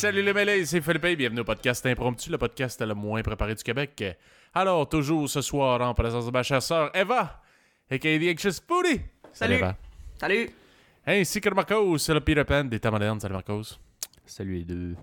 Salut les mêlés, c'est Philippe et bienvenue au podcast Impromptu, le podcast le moins préparé du Québec. Alors, toujours ce soir, en présence de ma chère sœur Eva, et The Anxious Foodie. Salut. Eva. Salut. Ainsi que Marcos, c'est le Peter Pan des temps modernes. Salut Marcos. Salut les deux.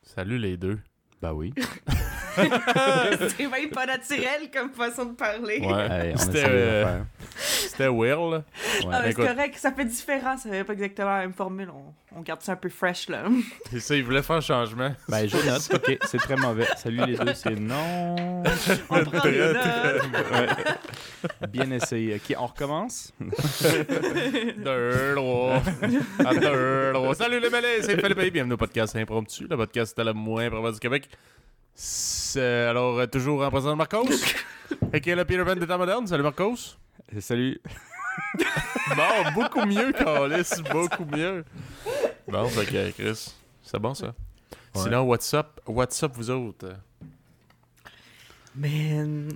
Salut les deux. Bah oui. c'est même pas naturel comme façon de parler. Ouais, c'était de euh, faire. c'était weird, là. Ouais. Ah, mais c'est Écoute. correct, ça fait différent, ça fait pas exactement la même formule. On, on garde ça un peu fresh là. C'est ça, il voulait faire un changement. Ben je note. Ok, c'est très mauvais. Salut les deux, c'est non. On prend Très. Ouais. Bien essayé. Ok, on recommence? Deux, trois. À deux, trois. Salut les mêlés, c'est Philippe et bienvenue au podcast Impromptu, le podcast le moins préparé du Québec. C'est- Alors, euh, toujours en présence de Marcos, et qui est le Peter Pan des temps modernes. Salut Marcos. Euh, Salut. Bon, beaucoup mieux, Carlis, beaucoup mieux. Bon, que Chris, c'est bon ça. Ouais. Sinon, what's up, what's up vous autres? Man.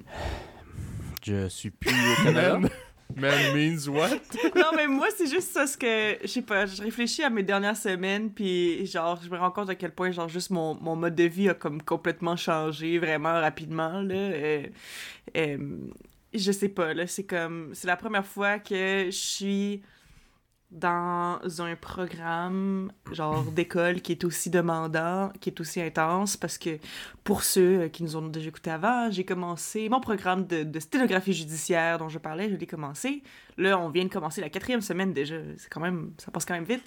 Je suis plus au Canada. Man, means what? Non, mais moi, c'est juste ça ce que. Je sais pas, je réfléchis à mes dernières semaines, puis genre, je me rends compte à quel point, genre, juste mon, mon mode de vie a comme complètement changé vraiment rapidement, là. Euh, euh, je sais pas, là, c'est comme. C'est la première fois que je suis dans un programme, genre, d'école qui est aussi demandant, qui est aussi intense, parce que pour ceux euh, qui nous ont déjà écouté avant, j'ai commencé mon programme de, de sténographie judiciaire dont je parlais, je l'ai commencé. Là, on vient de commencer la quatrième semaine déjà. C'est quand même, ça passe quand même vite.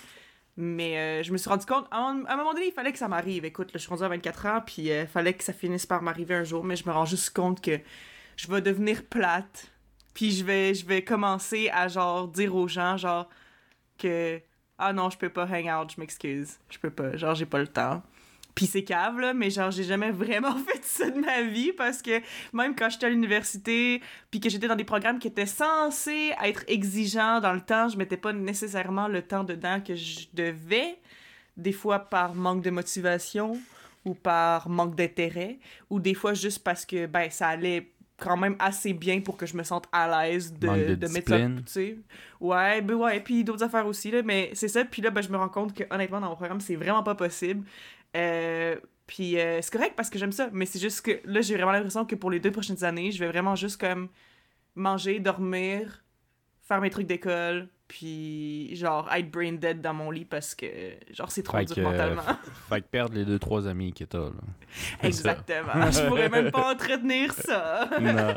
Mais euh, je me suis rendu compte, à un, à un moment donné, il fallait que ça m'arrive. Écoute, là, je suis rendue à 24 ans, puis il fallait que ça finisse par m'arriver un jour, mais je me rends juste compte que je vais devenir plate. Puis je vais, je vais commencer à genre dire aux gens, genre, que ah non, je peux pas hang out, je m'excuse. Je peux pas, genre, j'ai pas le temps. Puis c'est cave, là, mais genre, j'ai jamais vraiment fait ça de ma vie parce que même quand j'étais à l'université, puis que j'étais dans des programmes qui étaient censés être exigeants dans le temps, je mettais pas nécessairement le temps dedans que je devais, des fois par manque de motivation ou par manque d'intérêt, ou des fois juste parce que, ben, ça allait quand même assez bien pour que je me sente à l'aise de, Manque de de mettre ça, tu sais. Ouais, ben ouais, puis d'autres affaires aussi, là, mais c'est ça, puis là, ben, je me rends compte que, honnêtement, dans mon programme, c'est vraiment pas possible. Euh, puis euh, c'est correct parce que j'aime ça, mais c'est juste que là, j'ai vraiment l'impression que pour les deux prochaines années, je vais vraiment juste comme manger, dormir, faire mes trucs d'école, puis genre être brain dead dans mon lit parce que genre c'est trop Fait dur que, mentalement. Fait que perdre les deux trois amis que t'as là. Exactement. je pourrais même pas entretenir ça. Non.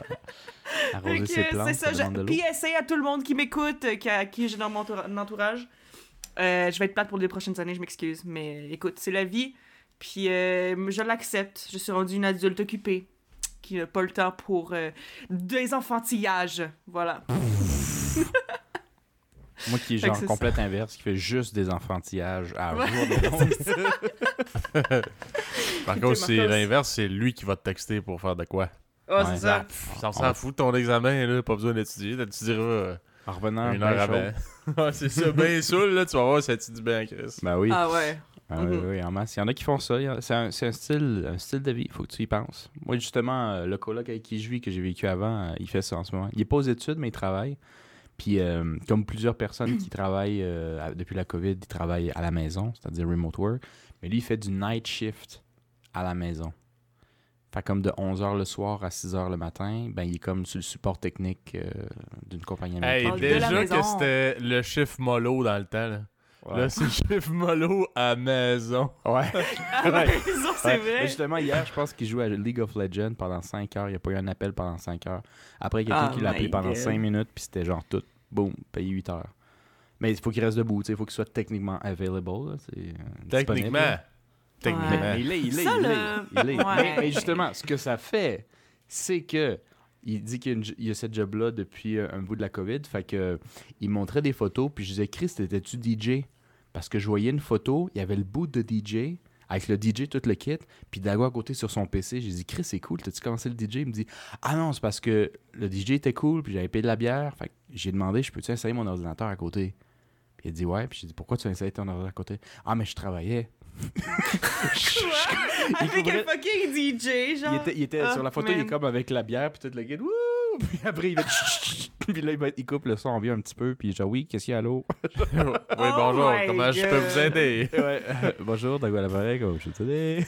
Arroser ses plantes, c'est ça. ça je... Puis essaye à tout le monde qui m'écoute, euh, qui, a- qui j'ai dans mon entoura- mon entourage. Euh, je vais être plate pour les prochaines années, je m'excuse. Mais écoute, c'est la vie. Puis euh, je l'accepte. Je suis rendue une adulte occupée qui n'a pas le temps pour euh, des enfantillages. Voilà. Moi qui est genre complète inverse, qui fait juste des enfantillages à Ouais. jour. Par contre, c'est l'inverse, c'est lui qui va te texter pour faire de quoi. Oh, Ouais. c'est ça. Ça s'en fout de ton examen, là, pas besoin d'étudier. Tu diras euh, En revenant une heure avant. C'est ça, bien saoul, là, tu vas voir, ça étudie bien, Chris. Ben oui. Ah ouais. Ah oui, oui, en masse. Il y en a qui font ça. C'est un, style, un style de vie. Il faut que tu y penses. Moi, justement, euh, le coloc avec qui je vis, que j'ai vécu avant, euh, il fait ça en ce moment. Il n'est pas aux études, mais il travaille. Puis, euh, comme plusieurs personnes qui travaillent euh, depuis la COVID, ils travaillent à la maison, c'est-à-dire remote work. Mais lui, il fait du night shift à la maison. Fait comme de 11h le soir à 6h le matin, ben, il est comme sur le support technique euh, d'une compagnie Hey, américaine. La déjà que c'était le chiffre mollo dans le temps, là. Ouais. Là, c'est le chiffre mollo à maison. Ouais. Ah ouais, ça, c'est Ouais. vrai. Mais justement, hier, je pense qu'il jouait à League of Legends pendant 5 heures. Il n'y a pas eu un appel pendant 5 heures. Après, il y a quelqu'un Oh qui l'a appelé pendant God. 5 minutes, puis c'était genre tout, boum, payé 8 heures. Mais il faut qu'il reste debout, il faut qu'il soit techniquement available. là, euh, Techniquement. là. Techniquement. Ouais. Mais il l'est, il l'est, Ça, il l'est. le- il. Mais, mais justement, ce que ça fait, c'est que il dit qu'il y a, cette job-là depuis euh, un bout de la COVID. Fait que il montrait des photos, puis je disais, Chris, étais-tu DJ? Parce que je voyais une photo, il y avait le bout de DJ, avec le DJ, tout le kit, puis Dago à côté sur son PC. J'ai dit, Chris, c'est cool, t'as-tu commencé le DJ? Il me dit, ah non, c'est parce que le DJ était cool, puis j'avais payé de la bière. Fait que j'ai demandé, je peux-tu installer mon ordinateur à côté? Puis il a dit, ouais, puis j'ai dit, pourquoi tu as installé ton ordinateur à côté? Ah, mais je travaillais. Avec couvrait- un fucking DJ, genre. Il était, il était Ah, sur la photo, il est man. comme avec la bière, puis tout le kit, wouh, Puis après, il va. puis là, il, va- il coupe le son en vieux un petit peu. Puis genre, oui, qu'est-ce qu'il y a, allô? oui, Oh bonjour, comment je peux vous aider? ouais. Bonjour, quoi l'appareil? Comment je peux t'aider?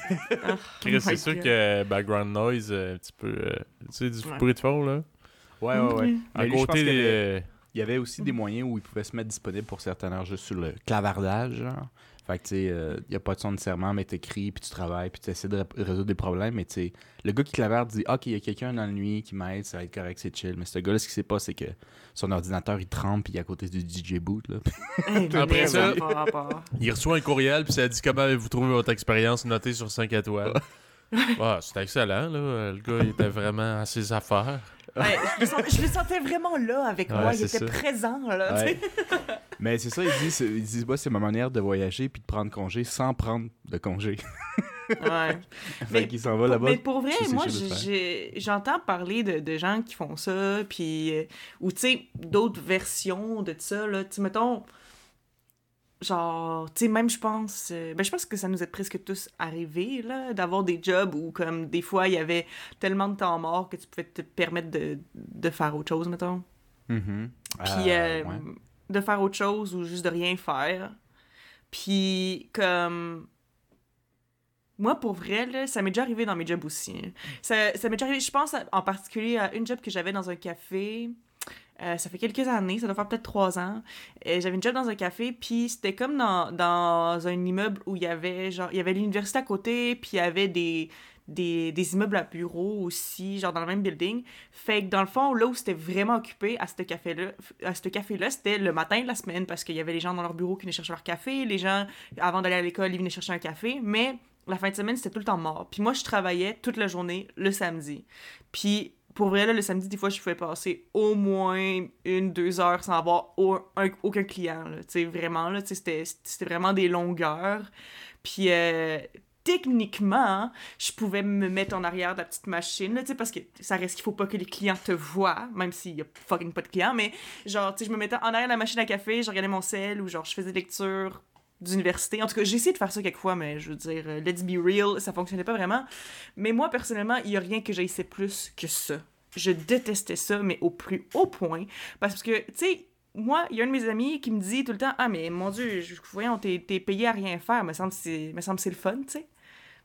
Chris, Oh c'est my sûr que background noise, euh, un petit peu. euh, tu sais, du Ouais. bruit de fond, là. Ouais, ouais, ouais. À lui, je pense côté des. avait- Il y avait aussi des moyens où il pouvait se mettre disponible pour certaines heures juste sur le clavardage. Genre. Fait que, tu sais, il n'y a pas de son nécessairement, mais t'écris, puis tu travailles, puis tu essaies de ré- résoudre des problèmes. Mais, tu sais, le gars qui clavarde dit Ok, il y a quelqu'un dans la nuit qui m'aide, ça va être correct, c'est chill. Mais ce gars-là, ce qui sait pas, c'est que son ordinateur, il trempe, puis il est à côté du DJ boot. Là. Hey, Après ça-. Il reçoit un courriel, puis ça dit comment avez-vous trouvé votre expérience notée sur 5 étoiles? Ah, c'était excellent, là. Le gars, il était vraiment à ses affaires. Ouais, je, le sentais, je le sentais vraiment là avec moi. Il était ça. présent, là. mais c'est ça, il dit, c'est- il dit moi, c'est ma manière de voyager, puis de prendre congé sans prendre de congé. Ouais. fait Mais qu'il s'en va là-bas. Mais pour vrai, moi, j'entends parler de, de gens qui font ça, puis. euh, ou, tu sais, d'autres versions de ça, là. Tu mettons. Genre, tu sais, même je pense. euh, ben, je pense que ça nous est presque tous arrivé, là, d'avoir des jobs où, comme, des fois, il y avait tellement de temps mort que tu pouvais te permettre de, de faire autre chose, mettons. Mhm. Puis Euh, euh, ouais. de faire autre chose ou juste de rien faire. Puis comme moi pour vrai là, ça m'est déjà arrivé dans mes jobs aussi. hein. Ça, ça m'est déjà arrivé, je pense en particulier à une job que j'avais dans un café. Euh, ça fait quelques années, ça doit faire peut-être trois ans. Et J'avais une job dans un café, puis c'était comme dans, dans un immeuble où il y avait genre il y avait l'université à côté, puis il y avait des, des, des immeubles à bureaux aussi, genre dans le même building. Fait que dans le fond, là où c'était vraiment occupé à ce café-là, à ce café-là, c'était le matin de la semaine parce qu'il y avait les gens dans leur bureau qui venaient chercher leur café, les gens avant d'aller à l'école, ils venaient chercher un café, mais la fin de semaine, c'était tout le temps mort. Puis moi, je travaillais toute la journée le samedi. Puis pour vrai, là, le samedi, des fois, je pouvais passer au moins une, deux heures sans avoir au- un- aucun client. là. Vraiment, là, c'était vraiment des longueurs. Puis euh, techniquement, je pouvais me mettre en arrière de la petite machine, là, parce que ça reste qu'il faut pas que les clients te voient, même s'il y a fucking pas de clients, mais genre, je me mettais en arrière de la machine à café, je regardais mon sel, ou genre, je faisais des lectures d'université. En tout cas, j'ai essayé de faire ça quelques fois, mais je veux dire, euh, let's be real, ça fonctionnait pas vraiment. Mais moi, personnellement, il y a rien que j'haïssais plus que ça. Je détestais ça, mais au plus haut point. Parce que, tu sais, moi, il y a un de mes amis qui me dit tout le temps Ah, mais mon Dieu, je, voyons, t'es t'es payé à rien faire. Me semble c'est me semble que c'est le fun, tu sais.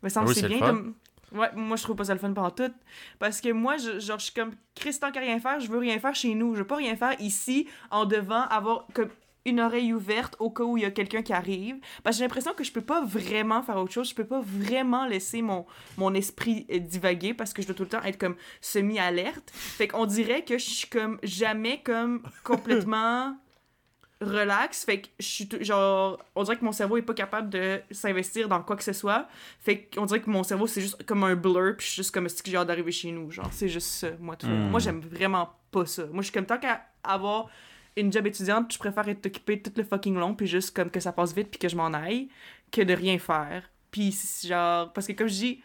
Me semble Oui, que c'est bien. comme- Ouais, moi, je trouve pas ça le fun pendant tout. Parce que moi, je, genre, je suis comme Chris, tant qu'à rien faire, je veux rien faire chez nous. Je veux pas rien faire ici en devant avoir comme une oreille ouverte au cas où il y a quelqu'un qui arrive. Parce que j'ai l'impression que je peux pas vraiment faire autre chose. Je peux pas vraiment laisser mon, mon esprit euh, divaguer parce que je dois tout le temps être comme semi-alerte. Fait qu'on dirait que je suis comme jamais comme complètement relax. Fait que je suis genre on dirait que mon cerveau est pas capable de s'investir dans quoi que ce soit. Fait qu'on dirait que mon cerveau c'est juste comme un blur puis je suis juste comme que j'ai hâte d'arriver chez nous? Genre c'est juste ça moi tout. Mm. Moi j'aime vraiment pas ça. Moi je suis comme tant qu'à avoir une job étudiante, je préfère être occupée tout le fucking long puis juste comme que ça passe vite puis que je m'en aille que de rien faire. Puis genre parce que comme je dis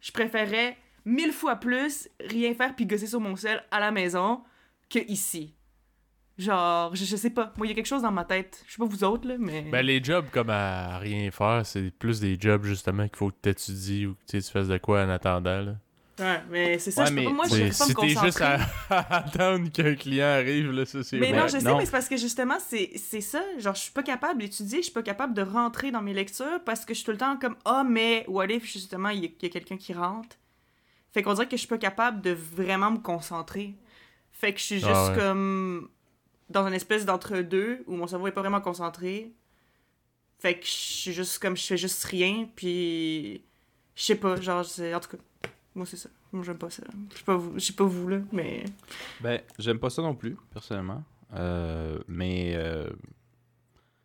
je préférais mille fois plus rien faire puis gosser sur mon sel à la maison que ici. Genre, je, je sais pas. Moi, il y a quelque chose dans ma tête. Je sais pas vous autres, là, mais. Ben, les jobs comme à rien faire, c'est plus des jobs justement qu'il faut que tu étudies ou que tu fasses de quoi en attendant. Là. Ouais, mais c'est ça. Ouais, je peux moi, je peux pas me concentrer. juste à, à attendre qu'un client arrive, là, ça c'est Mais non, je sais, non. mais c'est parce que justement, c'est ça. Genre, je suis pas capable d'étudier, je suis pas capable de rentrer dans mes lectures parce que je suis tout le temps comme Ah, mais what if justement il y a, quelqu'un qui rentre? Fait qu'on dirait que je suis pas capable de vraiment me concentrer. Fait que je suis juste Ah ouais. comme dans une espèce d'entre-deux où mon cerveau est pas vraiment concentré. Fait que je suis juste comme je fais juste rien, puis je sais pas, genre, en tout cas, moi c'est ça. Moi j'aime pas ça. Je sais pas vous, pas vous là, mais. Ben, j'aime pas ça non plus, personnellement. Euh, mais euh,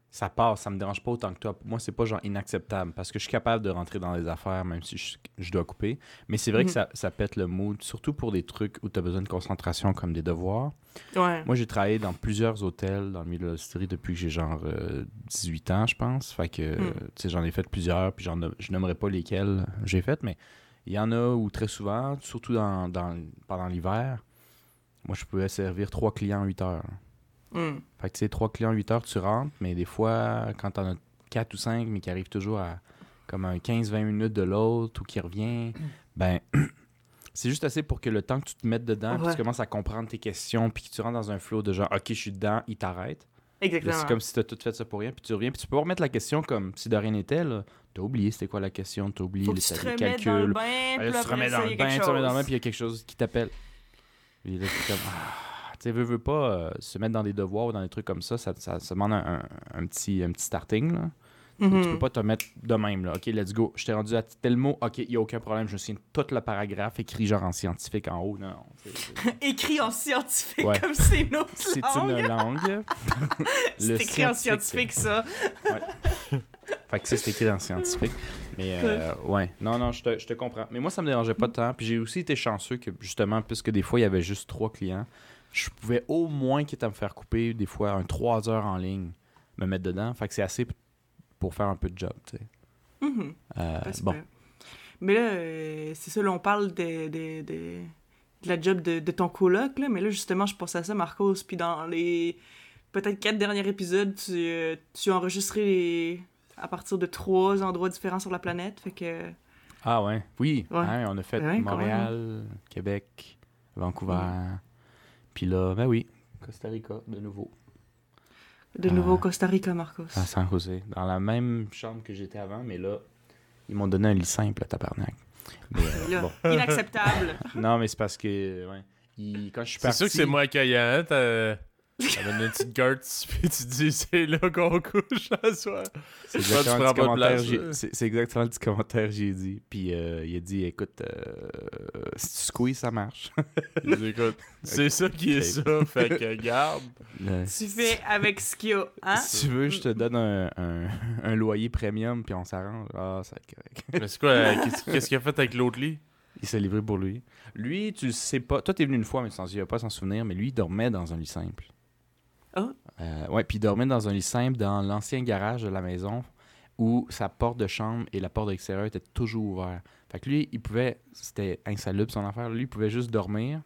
ça passe, ça me dérange pas autant que toi. Moi, c'est pas genre inacceptable parce que je suis capable de rentrer dans les affaires même si je, je dois couper. Mais c'est vrai que Mhm. ça, ça pète le mood, surtout pour des trucs où tu as besoin de concentration comme des devoirs. Ouais. Moi, j'ai travaillé dans plusieurs hôtels dans le milieu de l'hôtellerie depuis que j'ai genre euh, 18 ans, je pense. Fait que, Mm. tu sais, j'en ai fait plusieurs, puis j'en, je nommerai pas lesquels j'ai fait, mais il y en a où très souvent, surtout dans, dans- pendant l'hiver, moi, je pouvais servir trois clients en 8 heures. Hmm. Fait que, tu sais, trois clients en 8 heures, tu rentres, mais des fois, quand t'en as 4 ou 5, mais qui arrivent toujours à comme un 15-20 minutes de l'autre ou qui revient, ben, C'est juste assez pour que le temps que tu te mettes dedans, puis Ouais. tu commences à comprendre tes questions, puis que tu rentres dans un flow de genre, OK, je suis dedans, il t'arrête. Exactement. C'est comme si tu as tout fait ça pour rien, puis tu reviens, puis tu peux remettre la question comme si de rien n'était. T'as oublié c'était quoi la question, t'as oublié les, tu te calculs. dans le bain, puis tu te remets dans le il bain, tu te remets dans le bain, puis il y a quelque chose qui t'appelle. Là, t'es comme, ah, tu sais, veux, veux pas euh, se mettre dans des devoirs ou dans des trucs comme ça, ça, ça, ça demande un, un- un petit, un petit starting. Là. Mhm. Tu peux pas te mettre de même. Là. OK, let's go. Je t'ai rendu à tel mot. OK, il n'y a aucun problème. Je me souviens de tout le paragraphe écrit genre en scientifique en haut. Non, non. c'est- c'est- Écrit en scientifique, Ouais. comme c'est une autre C'est langue. une langue. C'est Le écrit en scientifique, ça. Fait que ça, c'est écrit en scientifique. Mais euh, ouais, non, non, je te, je te comprends. Mais moi, ça me dérangeait pas tant. Puis j'ai aussi été chanceux que, justement, puisque des fois, il y avait juste trois clients, je pouvais au moins, quitte à me faire couper, des fois, un 3 heures en ligne, me mettre dedans. Fait que c'est assez pour faire un peu de job, tu sais. Euh, super. bon, Mais là, euh, c'est ça, là, on parle de, de, de, de la job de, ton coloc, là, mais là, justement, je pense à ça, Marcos, puis dans les peut-être quatre derniers épisodes, tu, euh, tu as enregistré les- à partir de trois endroits différents sur la planète, fait que... ah ouais, oui, Ouais. hein, on a fait Ouais, quand Montréal, Québec, Vancouver. Puis là, ben oui, Costa Rica, de nouveau. De nouveau Ah. Costa Rica, Marcos. À San José. Dans la même chambre que j'étais avant, mais là, ils m'ont donné un lit simple, tabarnak. Mais, euh, Là, bon. Inacceptable. Non, mais c'est parce que, ouais, il- quand je suis C'est parti... sûr que c'est moins accueillant. hein, Donné une petite carte, puis tu dis c'est là qu'on couche à soir. C'est exactement, prends le petit commentaire exactement le petit que j'ai dit. Puis euh, il a dit, écoute, euh, si tu squeezes, ça marche. Je dis, écoute, c'est ça qui est ça, fait que garde. Tu fais avec ce qu'il y a, hein? Si tu veux, je te donne un, un- un loyer premium, puis on s'arrange. Ah, ça va être correct. Mais c'est quoi, euh, qu'est-ce qu'il a fait avec l'autre lit? Il s'est livré pour lui. Lui, tu sais pas. Toi, t'es venu une fois, mais tu ne vas pas s'en souvenir, mais lui, il dormait dans un lit simple. Ah. Euh, ouais, puis il dormait dans un lit simple dans l'ancien garage de la maison où sa porte de chambre et la porte de l'extérieur étaient toujours ouvertes. Fait que lui, il pouvait. C'était insalubre son affaire. Lui, il pouvait juste dormir.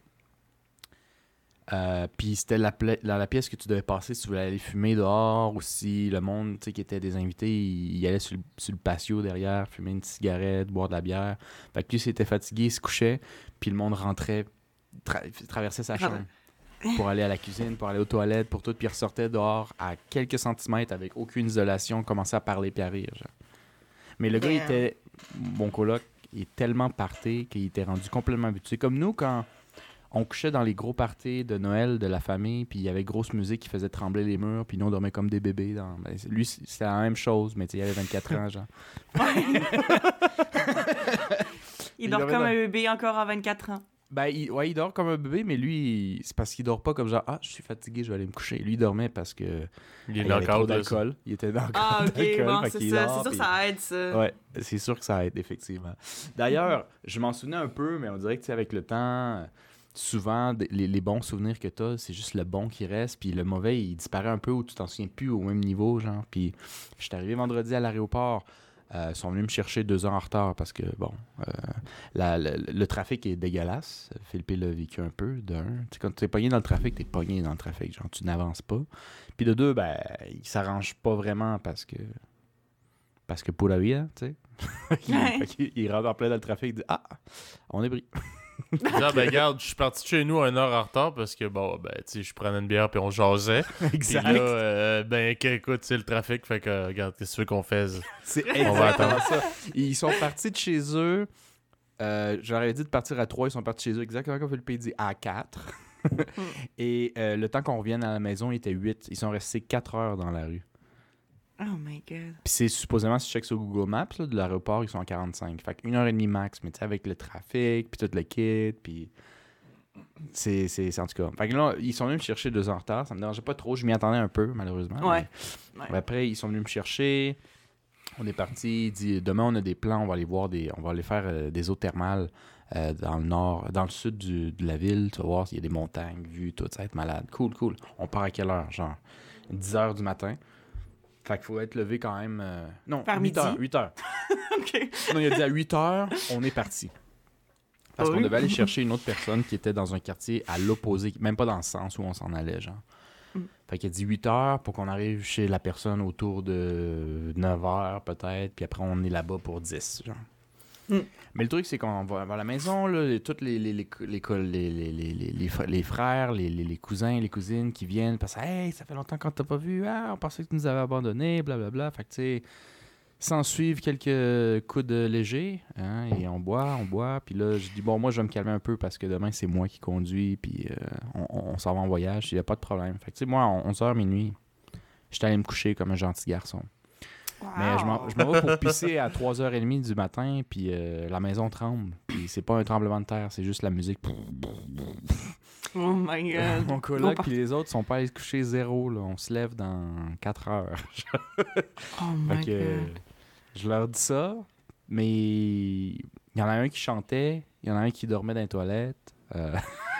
Euh, puis c'était la, la, la pièce que tu devais passer si tu voulais aller fumer dehors ou si le monde tu sais, qui était des invités, il, il allait sur le, sur le patio derrière, fumer une cigarette, boire de la bière. Fait que lui, s'il était fatigué, il se couchait, puis le monde rentrait, tra- traversait sa Ah chambre pour aller à la cuisine, pour aller aux toilettes, pour tout, puis il ressortait dehors à quelques centimètres avec aucune isolation, commençait à parler puis à rire. genre. Mais le gars, il était, mon coloc, il est tellement parté qu'il était rendu complètement habitué. Comme nous, quand on couchait dans les gros parties de Noël de la famille, puis il y avait grosse musique qui faisait trembler les murs, puis nous, on dormait comme des bébés. Dans... ben, lui, c'était la même chose, mais il avait 24 ans, genre. Il Il dort dormait comme dans- un bébé encore à 24 ans. Ben, il, ouais, il dort comme un bébé, mais lui, il- c'est parce qu'il dort pas comme genre, ah, je suis fatigué, je vais aller me coucher. Lui, il dormait parce que Il il est y avait trop d'alcool. Il était dans le Ah, ok, bon, c'est ça. C'est sûr, puis- ça aide, ça. Ouais, c'est sûr que ça aide, effectivement. D'ailleurs, je m'en souvenais un peu, mais on dirait que, tu sais, avec le temps, souvent, les, les bons souvenirs que tu as, c'est juste le bon qui reste, puis le mauvais, il disparaît un peu ou tu t'en souviens plus au même niveau, genre. Puis, je suis arrivé vendredi à l'aéroport. Euh, ils sont venus me chercher deux heures en retard parce que, bon, euh, la- le, le trafic est dégueulasse. Philippe l'a vécu un peu, d'un. Quand tu es pogné dans le trafic, tu es pogné dans le trafic. Genre, tu n'avances pas. Puis de deux, ben, il s'arrange pas vraiment parce que. Parce que pour la vie, hein, tu sais. il rentre en plein dans le trafic, il dit Ah, on est pris. Ah, ben, regarde, je suis parti de chez nous une heure en retard parce que, bon, ben, tu sais, je prenais une bière puis on jasait. Puis là, euh, ben, écoute, c'est le trafic, fait que, regarde, qu'est-ce que tu veux qu'on fasse? C'est On va exactement ça. Ils sont partis de chez eux. Euh, J'aurais dit de partir à 3, ils sont partis chez eux exactement comme Philippe dit, à 4. Et euh, le temps qu'on revienne à la maison, il était 8. Ils sont restés 4 heures dans la rue. Oh my god. Puis c'est supposément, si tu checkes sur Google Maps, là, de l'aéroport, ils sont à 45. Fait qu'une heure et demie max, mais tu sais, avec le trafic, puis tout le kit, puis... C'est, c'est, c'est en tout cas. Fait que là, ils sont venus me chercher deux heures en retard. Ça me dérangeait pas trop. Je m'y attendais un peu, malheureusement. Ouais. Mais- Ouais. après, ils sont venus me chercher. On est parti. Il dit demain, on a des plans. On va aller voir des. On va aller faire euh, des eaux thermales euh, dans le nord, dans le sud du- de la ville. Tu vas voir s'il y a des montagnes, vues, tout. Ça va être malade. Cool, cool. On part à quelle heure Genre? 10 heures du matin. Fait qu'il faut être levé quand même. euh, Non, Vers 8 midi? heures. 8 heures. ok. Non, il a dit à 8 heures, on est parti. Parce Ah qu'on oui? devait aller chercher une autre personne qui était dans un quartier à l'opposé, même pas dans le sens où on s'en allait, genre. Mm. Fait qu'il a dit 8 heures pour qu'on arrive chez la personne autour de 9 heures peut-être, puis après on est là-bas pour 10, genre. Mm. Mais le truc, c'est qu'on va à la maison, là, tous les, les, les, frères, les, cousins, les cousines qui viennent, parce que ça fait longtemps qu'on t'a pas vu, ah, on pensait que tu nous avais abandonné, blablabla. Fait que, tu sais, s'en suivent quelques coups de léger, hein, et on boit, on boit. Puis là, je dis, bon, moi, je vais me calmer un peu parce que demain, c'est moi qui conduis, puis euh, on, on s'en va en voyage, il n'y a pas de problème. Fait que, tu sais, moi, 11h, minuit, j'étais allé me coucher comme un gentil garçon. Mais je m'en vais pour pisser à 3h30 du matin, puis euh, la maison tremble. Puis c'est pas un tremblement de terre, c'est juste la musique. Oh my god. Mon On coloc puis les autres sont pas allés se coucher zéro. Là. On se lève dans 4 heures. Oh Fait my que, god. je leur dis ça, mais il y en a un qui chantait, il y en a un qui dormait dans les toilettes. euh,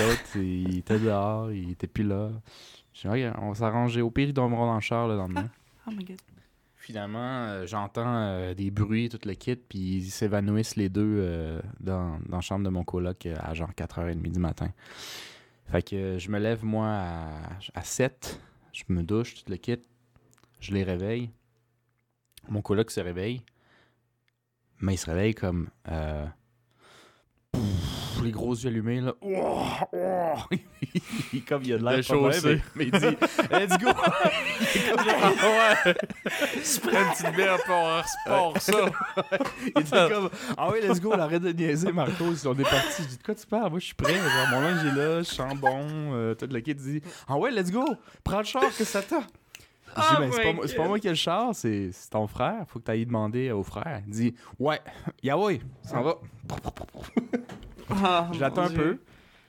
L'autre, il était dehors, il était plus là. Je dis, Ok, on va s'arranger. Au pire, ils dormiront dans le char le lendemain. Oh my god. Finalement, euh, j'entends euh, des bruits, tout le kit, puis ils s'évanouissent les deux euh, dans, dans la chambre de mon coloc à genre 4h30 du matin. Fait que je me lève, moi, à, à 7. Je me douche, tout le kit. Je les réveille. Mon coloc se réveille. Mais il se réveille comme... euh, les gros yeux allumés, là. Oh, oh. Il- comme il a de l'air pas bien, mais, il dit « Let's go! » Il est comme genre, ouais. Une petite bière pour sport, ça. Il était comme Ah oui, let's go, arrête de niaiser, Marcos. On est parti. Je dis De quoi tu parles? Moi, je suis prêt. Genre, mon linge est là, je sens bon. Euh, tout le kit dit Ah ouais, let's go, prends le char, que ça t'a. Je dis, Oh Ben, c'est, pas, c'est pas moi qui ai le char, c'est, c'est ton frère. Faut que tu ailles demander au frère. Il dit Ouais, ya ouais, s'en va. Ah, Je mon l'attends un peu.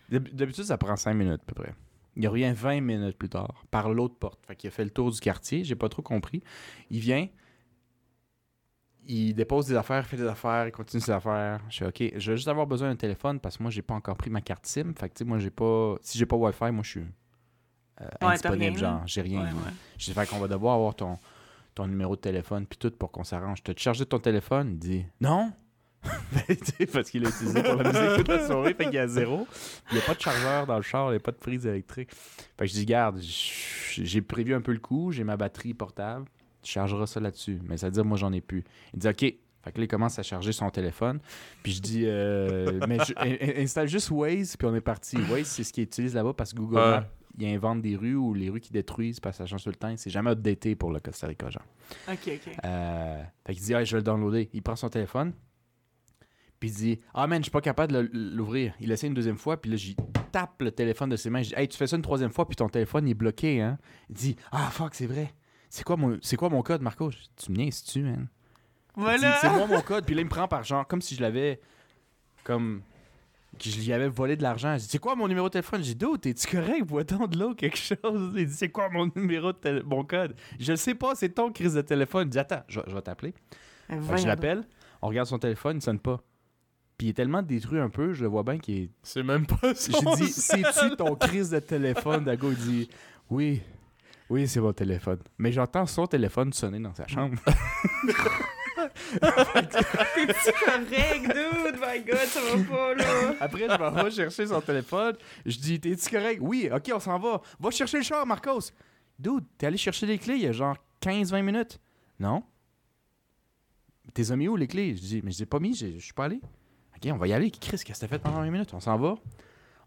D'hab- D'habitude, ça prend 5 minutes à peu près. Il revient 20 minutes plus tard, par l'autre porte. Fait qu'il a fait le tour du quartier, j'ai pas trop compris. Il vient, il dépose des affaires, fait des affaires, il continue ses affaires. Je suis OK, je vais juste avoir besoin d'un téléphone parce que moi, j'ai pas encore pris ma carte SIM. Fait que, tu sais, moi, j'ai pas. Si j'ai pas Wi-Fi, moi, je suis euh, indisponible, rien, genre, j'ai rien. Ouais, moi. ouais. J'ai fait qu'on va devoir avoir ton, ton numéro de téléphone puis tout pour qu'on s'arrange. T'as chargé ton téléphone? Il dit non. Ben, parce qu'il l'a utilisé pour la musique toute la soirée, fait qu'il y a zéro. Il n'y a pas de chargeur dans le char, il n'y a pas de prise électrique. Fait que je dis, garde, j'ai prévu un peu le coup, j'ai ma batterie portable, tu chargeras ça là-dessus. Mais ça veut dire, moi, j'en ai plus. Il dit, OK. Fait que là, il commence à charger son téléphone. Puis je dis, euh, mais je- in- in- installe juste Waze, puis on est parti. Waze, c'est ce qu'il utilise là-bas parce que Google. Maps, il invente des rues ou les rues qui détruisent parce que ça change tout le temps. C'est jamais updaté pour le Costa Rica, genre. Ok, ok. Euh, fait qu'il dit, ah, je vais le downloader. Il prend son téléphone. Puis il dit, ah man, je suis pas capable de l'ouvrir. Il essaie une deuxième fois. Puis là, j'y tape le téléphone de ses mains. Je dis, hey, tu fais ça une troisième fois. Puis ton téléphone il est bloqué, hein. Il dit, ah fuck, c'est vrai. C'est quoi, mon, c'est quoi mon code, Marco? Je dis, tu me niaises-tu, man? Voilà. C'est moi mon code. Puis là, il me prend par genre, comme si je l'avais. Comme. Que je lui avais volé de l'argent. Je dis, c'est quoi mon numéro de téléphone? J'ai dit, oh, t'es-tu correct? Bois-t'en de l'eau, quelque chose. Il dit, c'est quoi mon numéro de téléphone? Mon code? Je le sais pas, c'est ton crise de téléphone. Il dit, attends, je, je vais t'appeler. Que je l'appelle, on regarde son téléphone, il sonne pas. Puis il est tellement détruit un peu, je le vois bien qu'il est. C'est même pas ça. J'ai dit, c'est-tu ton crise de téléphone? Dago? Il dit, oui, oui, c'est mon téléphone. Mais j'entends son téléphone sonner dans sa chambre. T'es-tu correct, dude? My god, ça va pas, là. Après, je m'en vais chercher son téléphone. Je dis, t'es-tu correct? Oui, ok, on s'en va. Va chercher le char, Marcos. Dude, t'es allé chercher les clés il y a genre 15-20 minutes. Non. T'es mis où les clés? Je dis, mais je les ai pas mis, je suis pas allé. Ok, on va y aller. Chris, qu'est-ce que t'as fait pendant 20 minutes? On s'en va.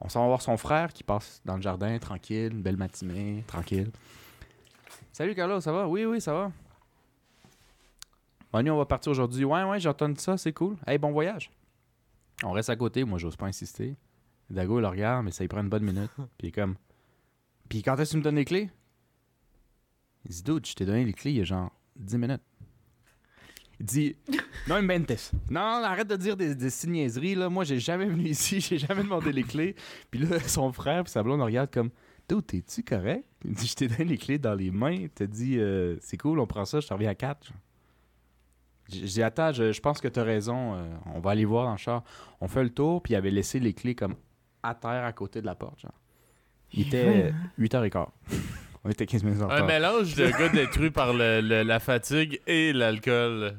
On s'en va voir son frère qui passe dans le jardin, tranquille, une belle matinée, tranquille. Salut Carlo, ça va? Oui, oui, ça va. Manu, on va partir aujourd'hui. Ouais, ouais, j'ai entendu ça, c'est cool. Hey, bon voyage. On reste à côté, moi, j'ose pas insister. Dago, il le regarde, mais ça y prend une bonne minute. Puis il est comme. Puis quand est-ce que tu me donnes les clés? Il dit, dude, je t'ai donné les clés il y a genre 10 minutes. Il dit, non, inventes. Non, arrête de dire des, des niaiseries, là. Moi, j'ai jamais venu ici, j'ai jamais demandé les clés. Puis là, son frère, puis sa blonde regarde comme, dude, t'es-tu correct? Il dit, je t'ai donné les clés dans les mains. T'as dit, euh, c'est cool, on prend ça, je te reviens à 4. J'ai dit, attends, je, je pense que t'as raison. euh, on va aller voir dans le char. On fait le tour, puis il avait laissé les clés comme à terre à côté de la porte. Genre. Il était 8h15. On était 15 minutes en Un retard. mélange de gars détruit par le- le- la fatigue et l'alcool.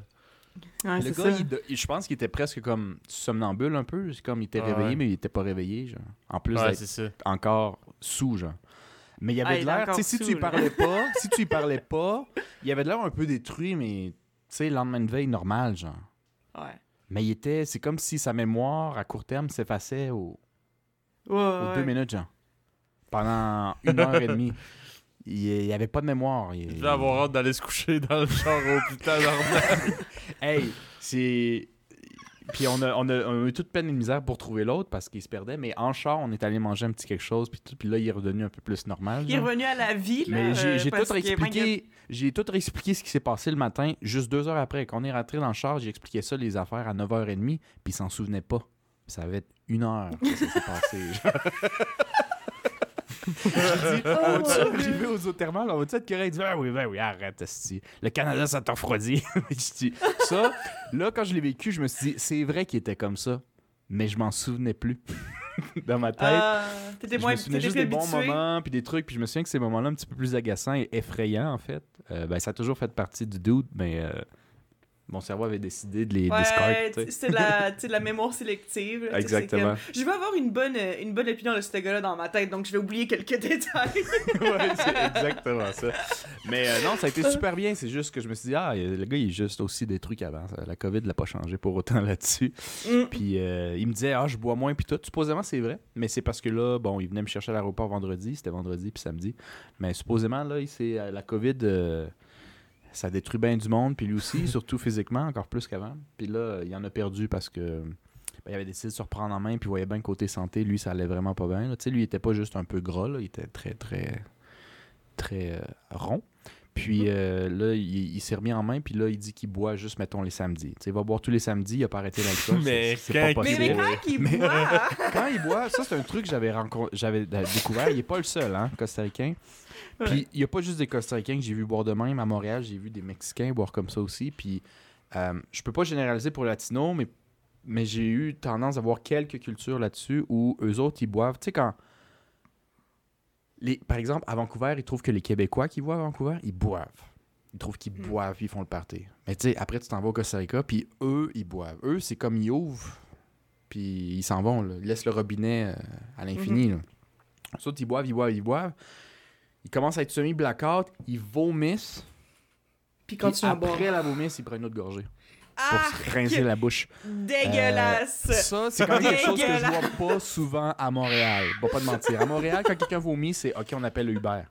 Ouais, Le gars, ça. il je pense qu'il était presque comme somnambule un peu. C'est comme il était Ah réveillé, ouais. mais il était pas réveillé. Genre. En plus Ouais, d'être encore sous, genre. Mais il y Ah, avait il de l'air, encore tu sais, si tu y parlais pas, si tu y parlais pas, il y avait de l'air un peu détruit, mais tu sais, lendemain de veille normal, genre. Ouais. Mais il était. C'est comme si sa mémoire à court terme s'effaçait au, Ouais, aux ouais. deux minutes, genre. Pendant une heure et demie. Il n'y avait pas de mémoire. Il, vais avoir hâte d'aller se coucher dans le char au plus tard normal. Hey, c'est. Puis on a, on, a, on a eu toute peine et misère pour trouver l'autre parce qu'il se perdait, mais en char, on est allé manger un petit quelque chose, puis tout, puis là, il est redevenu un peu plus normal. Il est genre. revenu à la vie, là. Mais j'ai euh, j'ai tout réexpliqué, j'ai tout réexpliqué ce qui s'est passé le matin, juste deux heures après. Quand on est rentré dans le char, j'ai expliqué ça, les affaires, à 9h30, puis il s'en souvenait pas. Ça avait être une heure que ça s'est passé. genre. J'ai dit, on va-tu arriver aux eaux thermales? On va-tu être correct? Il dit, ben oui, ben oui, arrête, esti. Le Canada, ça. Je dis, ça, là, quand je l'ai vécu, je me suis dit, c'est vrai qu'il était comme ça, mais je m'en souvenais plus. Dans ma tête. Ah, t'étais Je moins me souvenais juste des bons moments puis des trucs puis je me souviens que ces moments-là un petit peu plus agaçants et effrayants en fait euh, ben ça a toujours fait partie du doute mais euh, mon cerveau avait décidé de les Ouais, c'est de la, de la mémoire sélective. Exactement. comme- Je vais avoir une bonne, une bonne opinion de ce gars-là dans ma tête, donc je vais oublier quelques détails. ouais, c'est exactement ça. Mais euh, non, ça a été super bien. C'est juste que je me suis dit, ah, le gars, il est juste aussi détruit qu'avant. Ça, La COVID l'a pas changé pour autant là-dessus. Mm. Puis euh, il me disait, ah, je bois moins, puis tout. Supposément, c'est vrai. Mais c'est parce que là, bon, il venait me chercher à l'aéroport vendredi. C'était vendredi puis samedi. Mais supposément, là, il euh, la COVID, euh, ça détruit bien du monde. Puis lui aussi, surtout physiquement, encore plus qu'avant. Puis là, il en a perdu parce que. ben, il avait décidé de se reprendre en main, puis il voyait bien que côté santé, lui, ça allait vraiment pas bien. lui, il était pas juste un peu gras, il était très, très, très euh, rond. Puis Mhm. euh, là, il, il s'est remis en main, puis là, il dit qu'il boit juste, mettons, les samedis. Tu sais, il va boire tous les samedis, il a pas arrêté l'alcool. Mais c'est- c'est quand pas mais, possible. mais quand il Mais- boit, Quand il boit, ça, c'est un truc que j'avais découvert. Il est pas le seul, hein, costaricain. Puis il y a pas juste des costaricains que j'ai vu boire de même. À Montréal, j'ai vu des Mexicains boire comme ça aussi. Puis euh, je peux pas généraliser pour les Latinos, mais, mais j'ai eu tendance à voir quelques cultures là-dessus où eux autres, ils boivent. Tu sais, quand. Les, par exemple, à Vancouver, ils trouvent que les Québécois qui boivent à Vancouver, ils boivent. Ils trouvent qu'ils Hmm. boivent, ils font le party. Mais tu sais, après, tu t'en vas au Costa Rica, puis eux, ils boivent. Eux, c'est comme ils ouvrent, puis ils s'en vont. Là. Ils laissent le robinet euh, à l'infini. là. Ensuite, ils boivent, ils boivent, ils boivent. Ils commencent à être semi-blackout, ils vomissent. puis quand tu boire. après la vomisse, ils prennent une autre gorgée pour Ah, se rincer la bouche. dégueulasse! Euh, ça, c'est quand même quelque chose que je vois pas souvent à Montréal. Bon, pas de mentir. À Montréal, quand quelqu'un vomit, c'est OK, on appelle le Uber.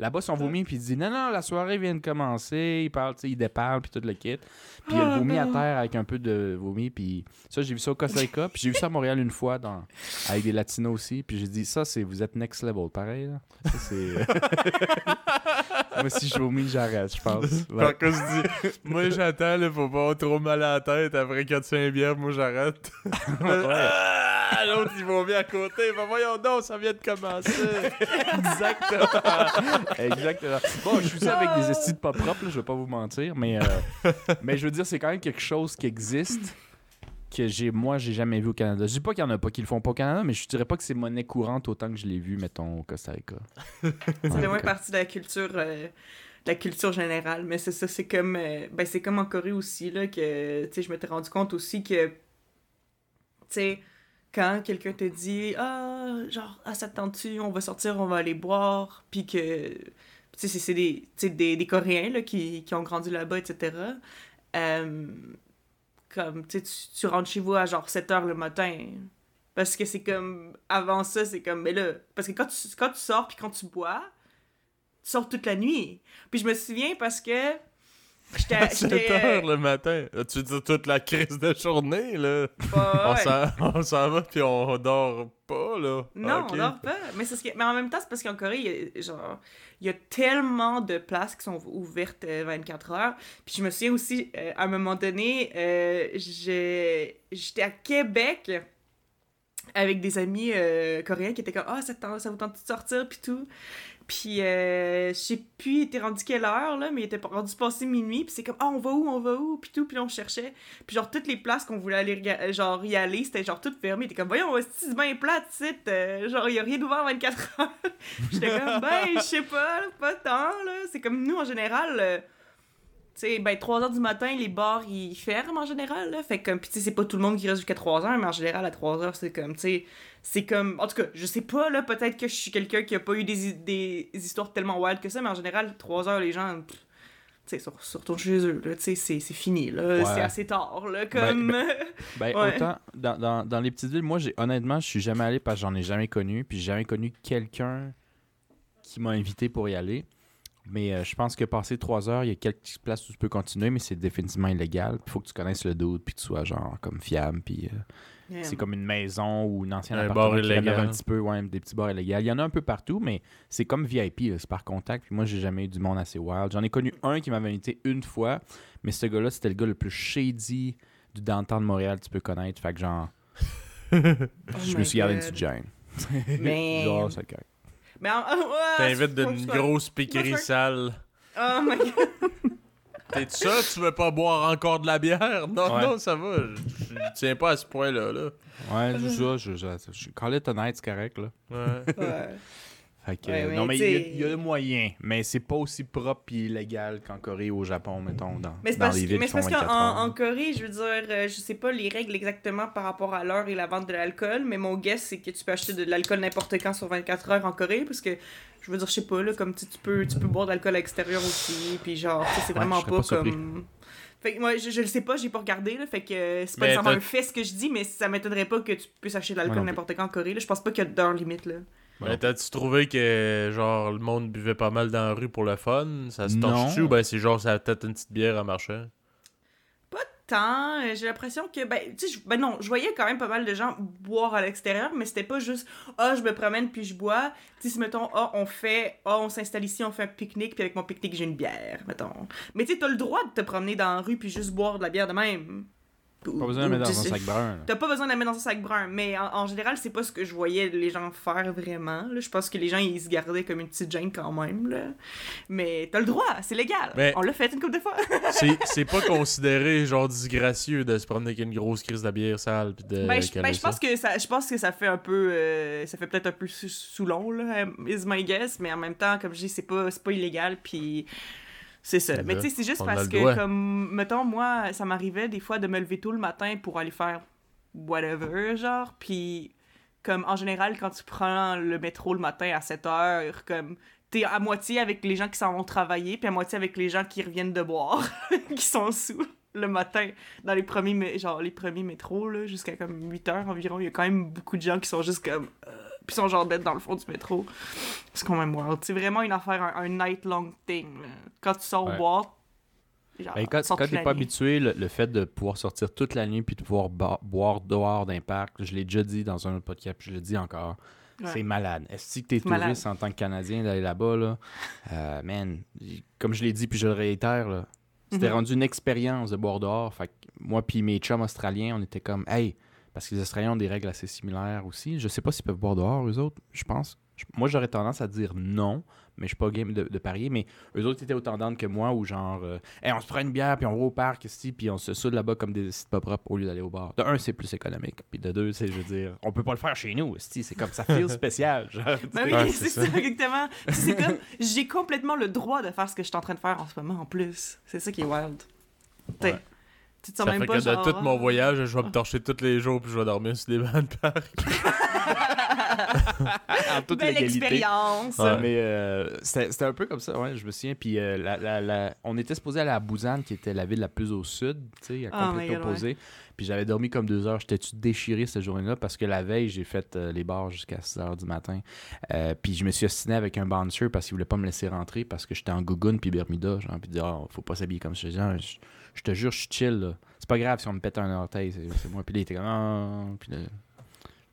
Là-bas, si on vomit, puis il dit non, non, la soirée vient de commencer, il parle, tu sais, il déparle, puis tout le kit. Puis il y a le Oh, vomi à terre avec un peu de vomi, puis ça, j'ai vu ça au Costa Rica, puis j'ai vu ça à Montréal une fois dans... avec des Latinos aussi, puis j'ai dit ça, c'est vous êtes next level, pareil, là. Ça, c'est. Moi, si je vomis, j'arrête, je pense. Ouais. Quand je dis, moi j'attends, là, faut pas avoir trop mal à la tête. Après 4-5 bières, moi j'arrête. Ah, L'autre, il bien à côté. Ben voyons donc, ça vient de commencer. Exactement. Exactement. Bon, je suis aussi avec des estis de pas propres, là, je vais pas vous mentir, mais, euh, mais je veux dire, c'est quand même quelque chose qui existe que j'ai moi j'ai jamais vu au Canada. Je dis pas qu'il y en a pas qui le font pas au Canada, mais je dirais pas que c'est monnaie courante autant que je l'ai vu mettons au Costa Rica. Fait Ouais, moins partie de la culture, euh, de la culture générale. Mais c'est ça, c'est comme, euh, ben c'est comme en Corée aussi, là, que, tu sais, je m'étais rendu compte aussi que, tu sais, quand quelqu'un te dit, ah, genre, ah, ça tente-tu, on va sortir, on va aller boire, puis que, tu sais, c'est- c'est des, tu des, des Coréens, là, qui, qui ont grandi là-bas, etc. Euh, comme, tu tu- rentres chez vous à genre 7 heures le matin. Parce que c'est comme, avant ça, c'est comme, mais là, parce que quand tu, quand tu sors puis quand tu bois, tu sors toute la nuit. Puis je me souviens parce que j'étais. À 7 j'étais, euh, heures le matin. Tu dire toute la crise de journée, là? On ouais. s'en- On s'en va, puis on dort pas, là. Non, on dort pas. Mais, c'est ce qui- mais en même temps, c'est parce qu'en Corée, il y, a, genre, il y a tellement de places qui sont ouvertes euh, 24 heures. Puis je me souviens aussi, euh, à un moment donné, euh, j'étais à Québec avec des amis euh, coréens qui étaient comme Ah, ça, te tente- ça vous tente de sortir, puis tout. Puis, euh, je sais plus, il était rendu quelle heure, là, mais il était rendu passé minuit, puis c'est comme, ah, on va où, on va où, puis tout, puis on cherchait. Puis genre, toutes les places qu'on voulait aller, rega- genre, y aller, c'était genre toutes fermées. Il était comme, voyons, c'est bien plate, site, euh, genre, il y a rien d'ouvert 24 heures. J'étais comme, ben, je sais pas, pas tant, là. C'est comme nous, en général, euh, tu sais, ben, 3 heures du matin, les bars, ils ferment en général, là. Fait que, comme, pis tu sais, c'est pas tout le monde qui reste jusqu'à 3 heures, mais en général, à 3 heures, c'est comme, tu sais, c'est comme. En tout cas, je sais pas, là, peut-être que je suis quelqu'un qui a pas eu des, des histoires tellement wild que ça, mais en général, 3 heures, les gens. pff, sais, sur, sur retourne chez eux, là, tu sais, c'est c'est fini, là, Ouais. c'est assez tard, là, comme... Ben, Ouais. autant dans, dans, dans les petites villes, moi, j'ai honnêtement, je suis jamais allé parce que j'en ai jamais connu. Puis j'ai jamais connu quelqu'un qui m'a invité pour y aller. Mais euh, je pense que passer trois heures, il y a quelques places où tu peux continuer, mais c'est définitivement illégal. Il faut que tu connaisses le doute, puis que tu sois genre comme fiable. Puis euh, Yeah. c'est comme une maison ou une ancienne Un appartement bar illégal. un petit peu, ouais, des petits bars illégaux. Il y en a un peu partout, mais c'est comme VIP, là, c'est par contact. Puis moi, j'ai jamais eu du monde assez wild. J'en ai connu un qui m'avait invité une fois, mais ce gars-là, c'était le gars le plus shady du downtown de Montréal que tu peux connaître. Fait que genre, Oh je me suis gardé une petite gêne. Mais... genre, c'est correct. Mais en- ah, T'invites d'une je grosse piquerie je sale. Oh my god. T'es sûr tu veux pas boire encore de la bière? Non, Ouais. non, ça va. Je, je tiens pas à ce point-là. Là. Ouais, c'est ça. Je, je, je, call it a night, c'est correct, là. Ouais. Ouais. Fait que, Ouais, mais non, mais il y, a- y le moyen. Mais c'est pas aussi propre et illégal qu'en Corée ou au Japon, mettons, dans, Mais dans parce, les villes mais c'est parce 24 qu'en Corée, je veux dire, euh, je sais pas les règles exactement par rapport à l'heure et la vente de l'alcool, mais mon guess, c'est que tu peux acheter de l'alcool n'importe quand sur 24 heures en Corée, parce que, je veux dire, je sais pas, là, comme tu, tu peux, tu peux boire de l'alcool à l'extérieur aussi, puis genre, c'est vraiment pas, comme... Fait que moi, je, je le sais pas, j'ai pas regardé, là, fait que euh, c'est pas Mais nécessairement un fait ce que je dis, mais ça m'étonnerait pas que tu puisses acheter de l'alcool n'importe quand en Corée, là. Je pense pas qu'il y a d'heure limite, là. Mais t'as-tu trouvé que genre le monde buvait pas mal dans la rue pour le fun? Ça se torche-tu ou ben c'est genre ça a peut-être une petite bière en marchant? tant. Euh, J'ai l'impression que, ben, tu sais, ben non, je voyais quand même pas mal de gens boire à l'extérieur, mais c'était pas juste, ah, je me promène puis je bois. Tu sais, si, mettons, ah, on fait, ah, on s'installe ici, on fait un pique-nique, puis avec mon pique-nique, j'ai une bière, mettons. Mais tu sais, t'as le droit de te promener dans la rue puis juste boire de la bière de même. Pas besoin de la mettre dans un sac brun. T'as pas besoin de la mettre dans un sac brun, mais en, en général, c'est pas ce que je voyais les gens faire vraiment. Là. Je pense que les gens, ils se gardaient comme une petite gêne quand même. Là. Mais t'as le droit, c'est légal. Mais- On l'a fait une couple de fois. C'est c'est pas considéré genre disgracieux de se promener avec une grosse crise de bière sale pis de Ben, je, ben, je pense que ça je pense que ça fait un peu euh, ça fait peut-être un peu sous- saoulant là is my guess mais en même temps comme je dis c'est pas c'est pas illégal puis c'est ça. Mais tu sais c'est juste parce que comme mettons moi ça m'arrivait des fois de me lever tôt le matin pour aller faire whatever genre puis comme en général quand tu prends le métro le matin à 7 heures comme t'es à moitié avec les gens qui s'en vont travailler puis à moitié avec les gens qui reviennent de boire qui sont sous le matin dans les premiers genre les premiers métros là jusqu'à comme 8 heures environ. Il y a quand même beaucoup de gens qui sont juste comme euh, puis sont genre bêtes dans le fond du métro c'est quand même wild c'est vraiment une affaire un, un night long thing là. quand tu sors Ouais. boire genre, Ben, quand quand t'es pas habitué, le, le fait de pouvoir sortir toute la nuit puis de pouvoir boire dehors d'impact, je l'ai déjà dit dans un autre podcast, puis je le dis encore, Ouais. c'est malade. Est-ce que t'es C'est malade. touriste en tant que Canadien d'aller là-bas, là? Euh, man, comme je l'ai dit puis je le réitère, là, c'était Mhm. rendu une expérience de boire dehors. Fait que moi puis mes chums australiens, on était comme, hey, parce que les Australiens ont des règles assez similaires aussi. Je sais pas s'ils peuvent boire dehors, eux autres, je pense. Je- Moi, j'aurais tendance à dire non, mais je suis pas game de, de parier. Mais eux autres étaient autant d'âne que moi, où genre, euh, Hey, on se prend une bière, puis on va au parc ici, puis on se soude là-bas comme des sites pas propres au lieu d'aller au bar. De un, c'est plus économique. Puis de deux, c'est, je veux dire, on peut pas le faire chez nous, c'est comme ça feel spécial. Genre, Ben oui, Ouais, c'est c'est ça, exactement. C'est comme, j'ai complètement le droit de faire ce que je suis en train de faire en ce moment en plus. C'est ça qui est wild. T'sais, Ouais. Tu te sens Ça même fait pas que genre... dans tout mon voyage, je vais me torcher tous les jours puis je vais dormir sur des bancs de parc. en toute Belle légalité. expérience. Ouais. Mais euh, c'était un peu comme ça, ouais, je me souviens. Puis euh, la- la- la- on était supposé aller à Busan, qui était la ville la plus au sud, tu sais, à Oh my complètement opposé. Puis j'avais dormi comme deux heures. J'étais-tu déchiré cette journée-là? Parce que la veille, j'ai fait euh, les bars jusqu'à 6 heures du matin. Euh, puis je me suis ostiné avec un bouncer parce qu'il voulait pas me laisser rentrer parce que j'étais en Gougoune puis Bermuda. Genre, puis dire, Ah, faut pas s'habiller comme ça. Ah, je, je te jure, je suis chill. là. C'est pas grave si on me pète un orteil, c'est c'est moi. Puis là, il était comme, ah, puis là,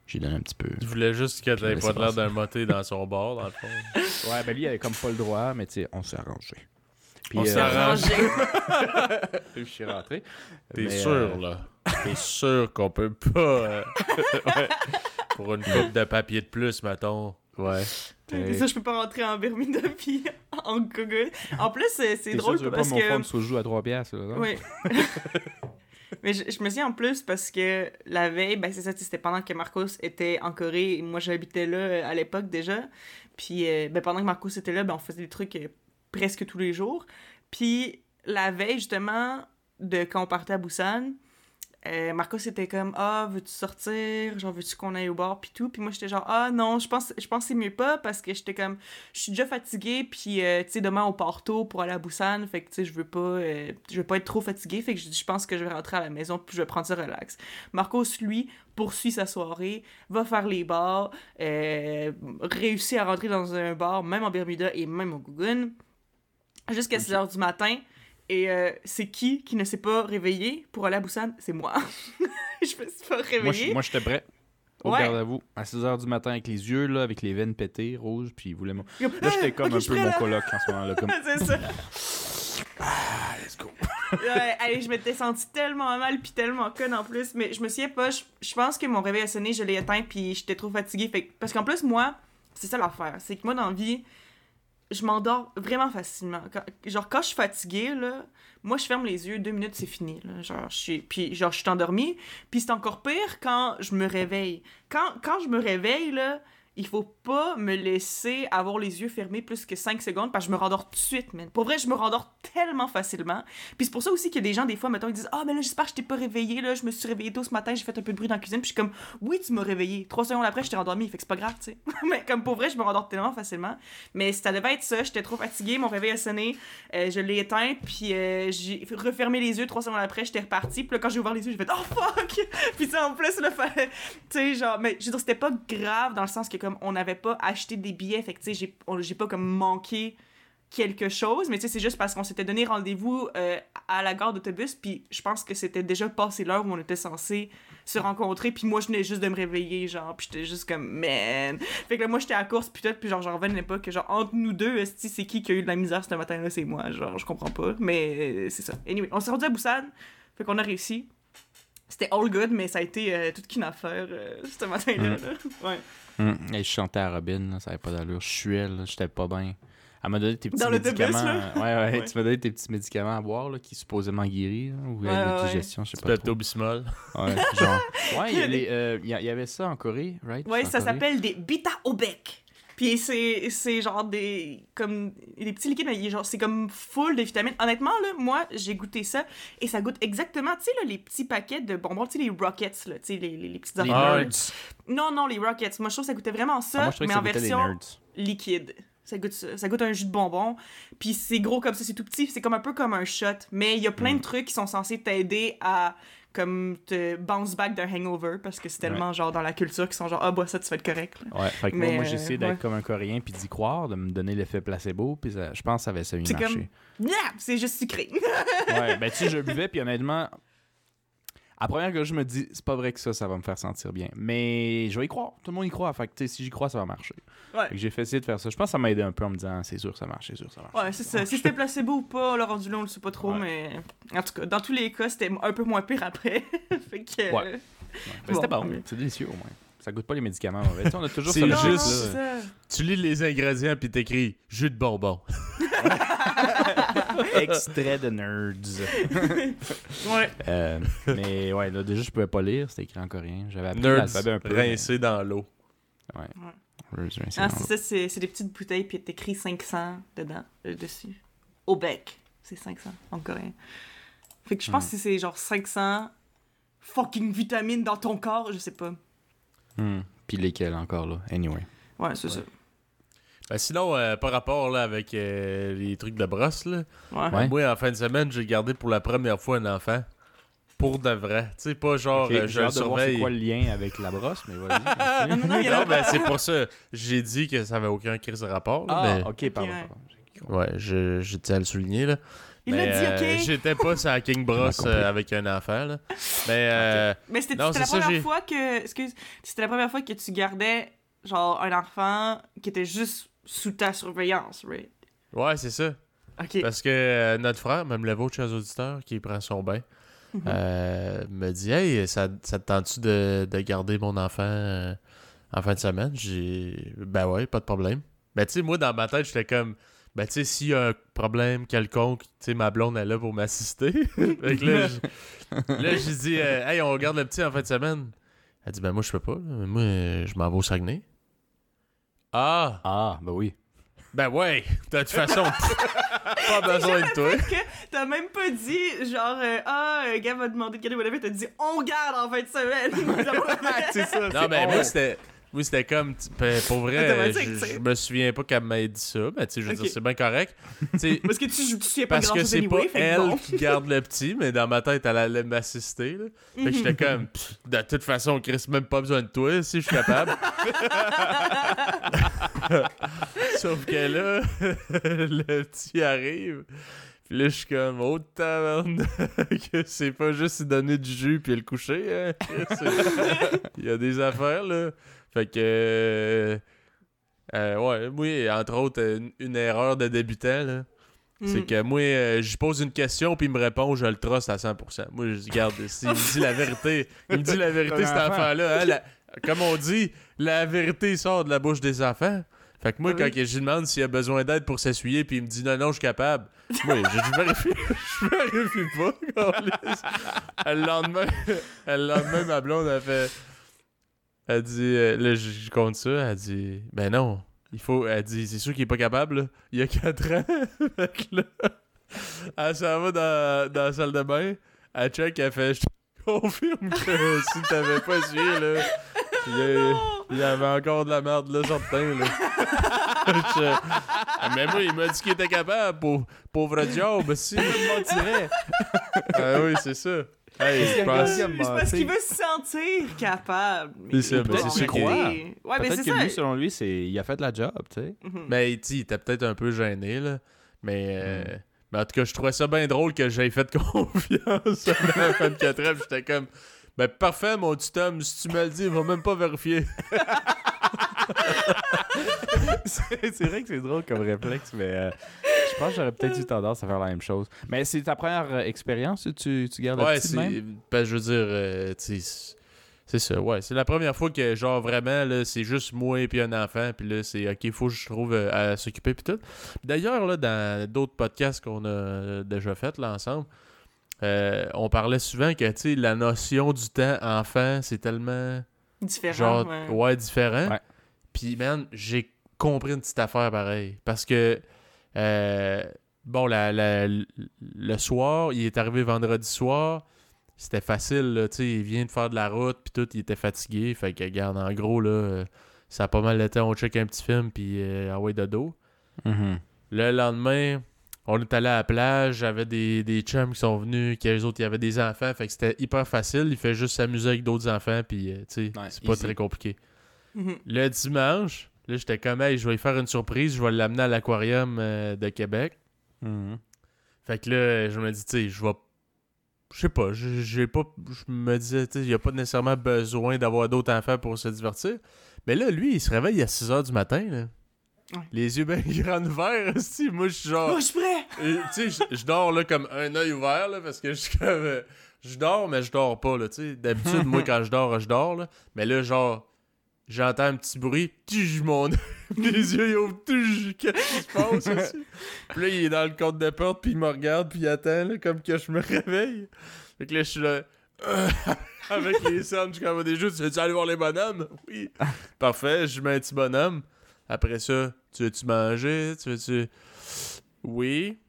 j'ai donné un petit peu. Je voulais juste que laissé pas l'air d'un moté dans son bar, dans le fond. Ouais, ben lui, il avait comme pas le droit, mais tu sais, on s'est arrangé. Puis, On euh, s'est arrangé. je suis rentré. T'es Mais, sûr, euh, là? T'es sûr qu'on peut pas... euh, Pour une coupe de papier de plus, mettons? Ouais. C'est ça, je peux pas rentrer en Bermuda puis en Google. En plus, c'est drôle sûr, tu veux parce pas mon que... fond de soju à 3 piastres, là, non? Oui. Mais je, je me souviens en plus parce que la veille, ben c'est ça, c'était pendant que Marcos était en Corée et moi j'habitais là euh, à l'époque déjà. Puis euh, ben, pendant que Marcos était là, ben, on faisait des trucs euh, presque tous les jours. Puis la veille justement de quand on partait à Busan, euh, Marcos était comme Ah, veux-tu sortir? Genre, veux-tu qu'on aille au bar Puis tout. Puis moi, j'étais genre Ah, non, je pense, je pense que c'est mieux pas parce que j'étais comme Je suis déjà fatiguée. Puis, euh, tu sais, demain, on part tôt pour aller à Busan. Fait que, tu sais, je veux pas euh, je veux pas être trop fatiguée. Fait que je, pense que je vais rentrer à la maison. Puis, je vais prendre ça relax. Marcos, lui, poursuit sa soirée, va faire les bars, euh, réussit à rentrer dans un bar, même en Bermuda et même au Guggen, jusqu'à 6 h du matin. Et euh, c'est qui qui ne s'est pas réveillé pour aller à Busan? C'est moi. je me suis pas réveillée. moi, j'étais prêt. Au Ouais. garde à vous, à 6h du matin avec les yeux, là, avec les veines pétées, rouges, puis il voulait... Là, j'étais comme Ok, un peu mon coloc en ce moment-là, comme... c'est ça. Let's go. Ouais, allez, je m'étais sentie tellement mal puis tellement conne en plus, mais je me souviens pas, je, je pense que mon réveil a sonné, je l'ai éteint puis j'étais trop fatiguée. Fait, parce qu'en plus, moi, c'est ça l'affaire, c'est que moi, dans la vie, je m'endors vraiment facilement. Genre, quand je suis fatiguée, là, moi, je ferme les yeux, deux minutes, c'est fini. Là. Genre, je suis, puis, genre, je suis endormie. Puis c'est encore pire quand je me réveille. Quand, quand je me réveille, là, il faut pas me laisser avoir les yeux fermés plus que 5 secondes parce que je me rendors tout de suite, man. Pour vrai, je me rendors tellement facilement. Puis c'est pour ça aussi qu'il y a des gens, des fois, mettons, ils disent Ah, mais là, j'espère que je t'ai pas réveillé, là. Je me suis réveillé tôt ce matin, j'ai fait un peu de bruit dans la cuisine. Puis je suis comme Oui, tu m'as réveillé. Trois secondes après, je t'ai rendormi. Fait que c'est pas grave, tu sais. mais comme pour vrai, je me rendors tellement facilement. Mais ça devait être ça. J'étais trop fatiguée, mon réveil a sonné. Euh, je l'ai éteint, puis euh, j'ai refermé les yeux. Trois secondes après, j'étais reparti. Puis là, quand j'ai ouvert les yeux, j'ai fait Oh fuck! puis ça, en plus, là, fallait. Tu sais, genre, mais je veux dire, c'était pas grave dans le sens que, comme, on pas acheté des billets. Fait que, tu sais, j'ai pas comme manqué quelque chose, mais tu sais, c'est juste parce qu'on s'était donné rendez-vous euh, à la gare d'autobus, puis je pense que c'était déjà passé l'heure où on était censé se rencontrer, puis moi, je venais juste de me réveiller, genre, puis j'étais juste comme, man. Fait que là, moi, j'étais à la course, puis tout, puis genre, j'en revenais pas que, genre, entre nous deux, esti, c'est qui qui a eu de la misère ce matin-là, c'est moi, genre, je comprends pas, mais c'est ça. Anyway, on s'est rendu à Busan, fait qu'on a réussi. C'était all good, mais ça a été euh, toute qu'une affaire euh, ce matin-là. Mm. là. Ouais. Hum, et je chantais à Robin, là, ça avait pas d'allure. Je suais, là, j'étais pas bien. Elle m'a donné tes petits Dans médicaments. là? Ouais, ouais, Ouais. tu m'as donné tes petits médicaments à boire, là, qui supposément guérissent, là, ou Ouais, la ouais. digestion, je sais pas Peut-être trop. bismol. Ouais, genre. Ouais, il y, a les, euh, il y a- il y avait ça en Corée, right? Ouais, ça s'appelle des bita au bec. Puis c'est c'est genre des comme des petits liquides mais genre c'est comme full de vitamines. Honnêtement là, moi j'ai goûté ça et ça goûte exactement tu sais là les petits paquets de bonbons, tu sais les rockets là, tu sais les, les, les petites Les nerds. Non non, les rockets. Moi je trouve que ça goûtait vraiment ça Ah, moi, mais ça en version liquide. Ça goûte ça. Ça goûte un jus de bonbon. Puis c'est gros comme ça, c'est tout petit, c'est comme un peu comme un shot, mais il y a plein Mm. de trucs qui sont censés t'aider à comme te bounce back d'un hangover parce que c'est tellement genre dans la culture qui sont genre ah bois ça tu vas être correct. là. Ouais, fait que moi, Mais, moi j'ai essayé d'être ouais. comme un Coréen puis d'y croire, de me donner l'effet placebo, puis je pense que ça avait ça C'est marché. comme Yeah, c'est juste sucré. Ouais, ben tu sais, je buvais, puis honnêtement, à première que je me dis, c'est pas vrai que ça, ça va me faire sentir bien. Mais je vais y croire. Tout le monde y croit. Fait que tu sais, si j'y crois, ça va marcher. Ouais. Fait que j'ai fait essayer de faire ça. Je pense que ça m'a aidé un peu en me disant, c'est sûr, ça marche, c'est sûr, ça marche. Ouais, c'est ça. Si c'était placebo ou pas, le rendu là, on le sait pas trop, Ouais. mais en tout cas, dans tous les cas, c'était un peu moins pire après. fait que. Ouais. Ouais. Ben, c'était Bon, C'est délicieux au moins. Ça goûte pas les médicaments mauvais. Tu sais, on a toujours ça. Juste- non, là. Tu lis les ingrédients puis t'écris jus de bonbon. Extrait de nerds. Ouais. Euh, mais ouais, là, déjà, je pouvais pas lire. C'était écrit en coréen. J'avais appris Nerds l'alphabet un peu. mais- rincé dans l'eau. Ouais. Ouais. Ah, dans c'est ça, c'est des petites bouteilles, puis t'écris 500 dedans, euh, dessus. Au bec, c'est 500 en coréen. Fait que je pense que c'est genre 500 fucking vitamines dans ton corps, je sais pas. Hmm. Puis lesquels encore, là? Anyway. Ouais, c'est Ouais. ça. Ben sinon, euh, par rapport là, avec euh, les trucs de brosse, là, Ouais. Moi, en fin de semaine, j'ai gardé pour la première fois un enfant. Pour de vrai. Tu sais, pas genre, euh, je j'ai le hâte de voir c'est surveille. quoi le lien avec la brosse, mais vas-y. Non, non, non, ben c'est pour ça. J'ai dit que ça avait aucun crise de rapport. là, Ah, mais... ok, pardon. ouais. pardon. Ouais, je, je tiens à le souligner, là. Il Mais, l'a dit, euh, ok? J'étais pas sur la King Bros euh, avec un enfant, là. Mais, euh, Mais c'était la première fois que. Excuse, c'était la première fois que tu gardais, genre, un enfant qui était juste sous ta surveillance, right? ouais, c'est ça. Parce que euh, notre frère, même le vôtre, chers auditeurs, qui prend son bain, Mhm. euh, me dit Hey, ça, ça te tente-tu de, de garder mon enfant euh, en fin de semaine? J'ai Ben ouais, pas de problème. Ben tu sais, moi, dans ma tête, j'étais comme Ben tu sais, s'il y a un problème quelconque, tu sais, ma blonde est là pour m'assister. fait que là, j'ai dit Hey, on garde le petit en fin de semaine. Elle dit Ben moi, je peux pas. Moi, je m'en vais au Saguenay. Ah Ah, ben oui. Ben ouais, de toute façon, pas besoin de toi. t'as même pas dit, genre, euh, ah, un gars m'a demandé de garder whatever, t'as dit, on garde en fin de semaine. c'est ça. Non, mais moi, c'était. Oui, c'était comme. ben, Pour vrai, je, me souviens pas qu'elle m'ait dit ça. Mais tu sais, je veux dire, c'est bien correct. Parce que tu, tu sais pas parce que c'est pas anyway, elle bon. qui garde le petit, mais dans ma tête, elle allait m'assister. là. Fait que j'étais comme, Pff, de toute façon, Chris, même pas besoin de toi si je suis capable. Sauf que là, le petit arrive. Puis là, je suis comme, oh taverne, que c'est pas juste donner du jus puis le coucher. Hein? Il y a des affaires, là. Fait que. euh, euh, ouais, oui, entre autres, une, une erreur de débutant, là. C'est Mm. que moi, euh, je pose une question, puis il me répond, je le truste à 100%. Moi, je dis, garde, s'il me dit la vérité, il me dit la vérité, cet enfant-là. hein, la- comme on dit, la vérité sort de la bouche des enfants. Fait que moi, Ah quand je lui demande s'il a besoin d'aide pour s'essuyer, puis il me dit non, non, je suis capable. Moi, je, vérifie, je vérifie pas. le lendemain, le lendemain, ma blonde a fait. Elle dit, euh, là, je, je compte ça. Elle dit, ben non, il faut. Elle dit, c'est sûr qu'il est pas capable, là. Il y a 4 ans. fait que là, elle s'en va dans, dans la salle de bain. Elle check, elle fait, je te confirme que si t'avais pas essuyé, là, il y, avait encore de la merde, là, certain, là. Je- Ah, mais moi, il m'a dit qu'il était capable, pauvre, pauvre job, si. ah oui, c'est ça. Hey, je pense- C'est parce qu'il veut se sentir capable. C'est ça, mais c'est sûr qu'il- Ouais, mais Peut-être c'est que ça. lui, selon lui, c'est... il a fait la job, tu sais. Mhm. Mais tu sais, il était peut-être un peu gêné, là. Mais, euh, Mm. mais en tout cas, je trouvais ça bien drôle que j'aie fait confiance à la 24 ans. puis J'étais comme, ben parfait, mon petit homme, si tu me le dis, il va même pas vérifier. c'est c'est vrai que c'est drôle comme réflexe, mais euh, je pense que j'aurais peut-être eu tendance à faire la même chose. Mais c'est ta première euh, expérience tu, tu gardes le Ouais, c'est. même? Ben, je veux dire, euh, c'est- ça, ouais. C'est la première fois que, genre, vraiment, là, c'est juste moi et puis un enfant, puis là, c'est OK, faut que je trouve euh, à s'occuper, puis tout. D'ailleurs, là, dans d'autres podcasts qu'on a déjà fait, là, ensemble, euh, on parlait souvent que, tu sais, la notion du temps enfant, c'est tellement, Différent. genre, ouais. ouais, différent. Ouais. Puis, man, j'ai compris une petite affaire pareil. Parce que, euh, bon, la, la- le soir, il est arrivé vendredi soir. C'était facile, là, tu sais, il vient de faire de la route, puis tout, il était fatigué. Fait que, regarde, en gros, là, euh, ça a pas mal temps, on check un petit film, puis euh, ah ouais, de dos. Mhm. Le lendemain, on est allé à la plage, j'avais des, des chums qui sont venus, qui eux autres, il y avait des enfants, fait que c'était hyper facile. Il fait juste s'amuser avec d'autres enfants, puis, euh, tu sais, Ouais, c'est pas easy. très compliqué. Mhm. Le dimanche, là, j'étais comme, hey, je vais lui faire une surprise, je vais l'amener à l'aquarium euh, de Québec. Mhm. Fait que là, je me dis, tu sais, je vais. Je sais pas, j'ai j'ai pas. Je me disais, tu sais, il n'y a pas nécessairement besoin d'avoir d'autres enfants pour se divertir. Mais là, lui, il se réveille à 6 h du matin, là. Ouais. Les yeux bien grands ouverts, aussi. Moi, je suis genre. Oh, je suis prêt! Tu sais, je- dors là comme un œil ouvert là, parce que je suis comme. euh, je dors, mais je dors pas là, tu sais. D'habitude, moi, quand je dors, je dors là. Mais là, genre, j'entends un petit bruit, tuj, mon Les yeux, ils ouvrent, qu'est-ce qui se passe aussi? Puis là, il est dans le compte de porte, puis il me regarde, puis il attend là, comme que je me réveille. Fait que là, je suis là. euh, avec les sommes, je suis des jeux, tu veux-tu aller voir les bonhommes? Oui. Parfait, je mets un petit bonhomme. Après ça, tu veux-tu manger? Tu veux-tu? Oui.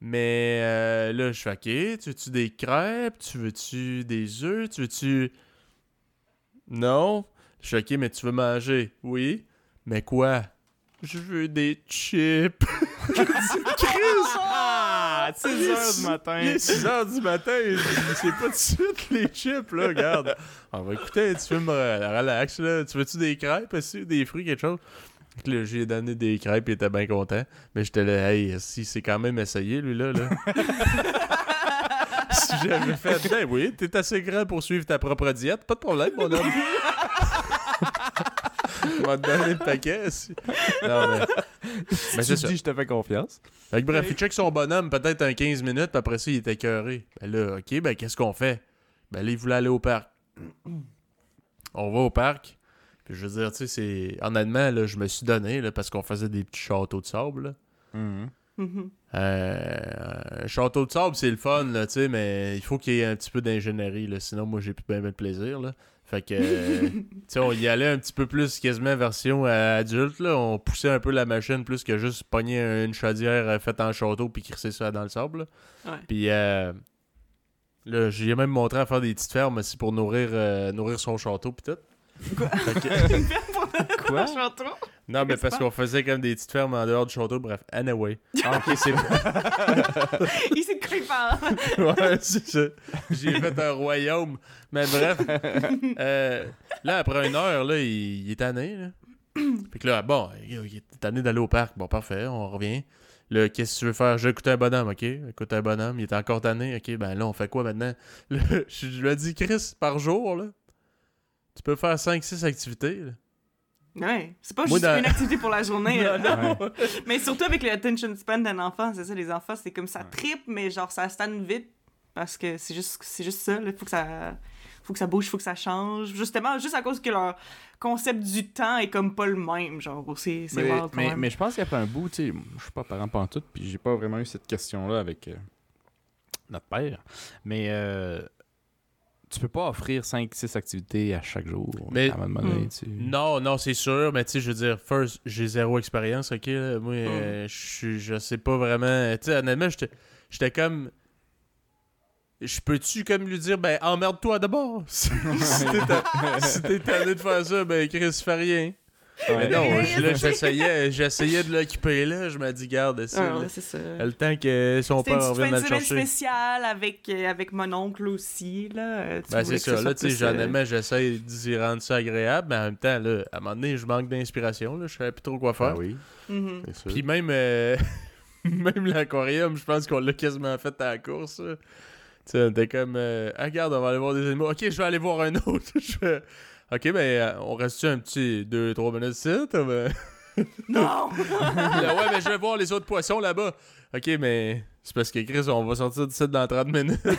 Mais euh, là, je fais OK. Tu veux-tu des crêpes? Tu veux-tu des œufs? Tu veux-tu? Non. Je OK, mais tu veux manger? Oui. Mais quoi? Je veux des chips. Ah! 6 heures du matin. Il est 6 heures du matin sais pas de suite les chips, là, regarde. On va écouter un petit film euh, relax, là. Tu veux-tu des crêpes aussi, des fruits, quelque chose? Là, j'ai donné des crêpes, il était bien content. Mais j'étais là, hey, si c'est quand même essayé, lui, là, là. si j'avais fait, ben oui, t'es assez grand pour suivre ta propre diète, pas de problème, mon homme. On va te donner le paquet, si. Non, mais. Mais tu c'est te ça. dis, je te fais confiance. Fait que bref, il check son bonhomme peut-être un 15 minutes, puis après ça, il était écœuré. Ben là, OK, ben qu'est-ce qu'on fait? Ben là, il voulait aller au parc. On va au parc. Puis je veux dire, tu sais, c'est... Honnêtement, là, je me suis donné, là, parce qu'on faisait des petits châteaux de sable, là. Mhm. Mhm. Euh, un château de sable, c'est le fun, là, tu sais, mais il faut qu'il y ait un petit peu d'ingénierie, là. Sinon, moi, j'ai plus bien de plaisir, là. Fait que, euh, tu sais, on y allait un petit peu plus quasiment version euh, adulte, là. On poussait un peu la machine plus que juste pogner une chaudière euh, faite en château puis crisser ça dans le sable. Ouais. Puis, euh, là, j'ai même montré à faire des petites fermes aussi pour nourrir, nourrir son château puis tout. Quoi? Que- Quoi? non, mais parce qu'on faisait comme des petites fermes en dehors du château. Bref, anyway. Ah, ok, c'est Il sait de quoi il parle. ouais, c'est ça. J'ai fait un royaume. Mais bref, euh, là, après une heure, là, il, il est tanné. Là. Fait que là, bon, il il est tanné d'aller au parc. Bon, parfait, on revient. Là, qu'est-ce que tu veux faire? Je vais écouter un bonhomme, ok? Écoute un bonhomme, il est encore tanné, ok? Ben là, on fait quoi maintenant? Là, je lui ai dit, Chris, par jour, là, tu peux faire 5-6 activités. là. Ouais, c'est pas Moi, juste dans- une activité pour la journée. Non. Mais surtout avec l'attention span d'un enfant, c'est ça, les enfants, c'est comme ça tripe, mais genre ça stanne vite parce que c'est juste, c'est juste ça, il faut que ça faut que ça bouge, faut que ça change. Justement, juste à cause que leur concept du temps est comme pas le même, genre, c'est mais, wild mais, mais je pense qu'après un bout, tu sais, je suis pas parent pantoute, puis j'ai pas vraiment eu cette question-là avec euh, notre père. Mais euh, tu peux pas offrir 5-6 activités à chaque jour. Mais- à un moment donné, Hmm. tu. Non, non, c'est sûr, mais tu sais, je veux dire, first, j'ai zéro expérience, ok? là. Moi, Mm. euh, je suis- je sais pas vraiment. Tu sais, honnêtement, j'étais j'étais comme. Je peux-tu comme lui dire, ben, emmerde-toi d'abord? si t'es ta- si t'es tanné de faire ça, ben, Chris, fais rien. Mais non, Ouais. là, j'essayais j'essayais de l'occuper là. Je me dis, garde, c'est Ah, ouais, c'est ça. le temps que son C'était père revienne de le semaine chercher. spéciale avec, euh, avec mon oncle aussi, là. tu Ben, c'est ça. Là, tu sais, euh, honnêtement, j'essaie d'y rendre ça agréable, mais en même temps, là, à un moment donné, je manque d'inspiration. là. Je savais plus trop quoi faire. Ah oui, mhm. Puis même, euh, même l'aquarium, je pense qu'on l'a quasiment fait à la course. là. Tu sais, on était comme, euh, ah, regarde, on va aller voir des animaux. Ok, je vais aller voir un autre. je ok, ben, euh, on reste-tu un petit 2-3 minutes ici? ben? Non! Là, ouais, mais je vais voir les autres poissons là-bas. Ok, mais c'est parce que Chris, on va sortir d'ici dans 30 minutes. tu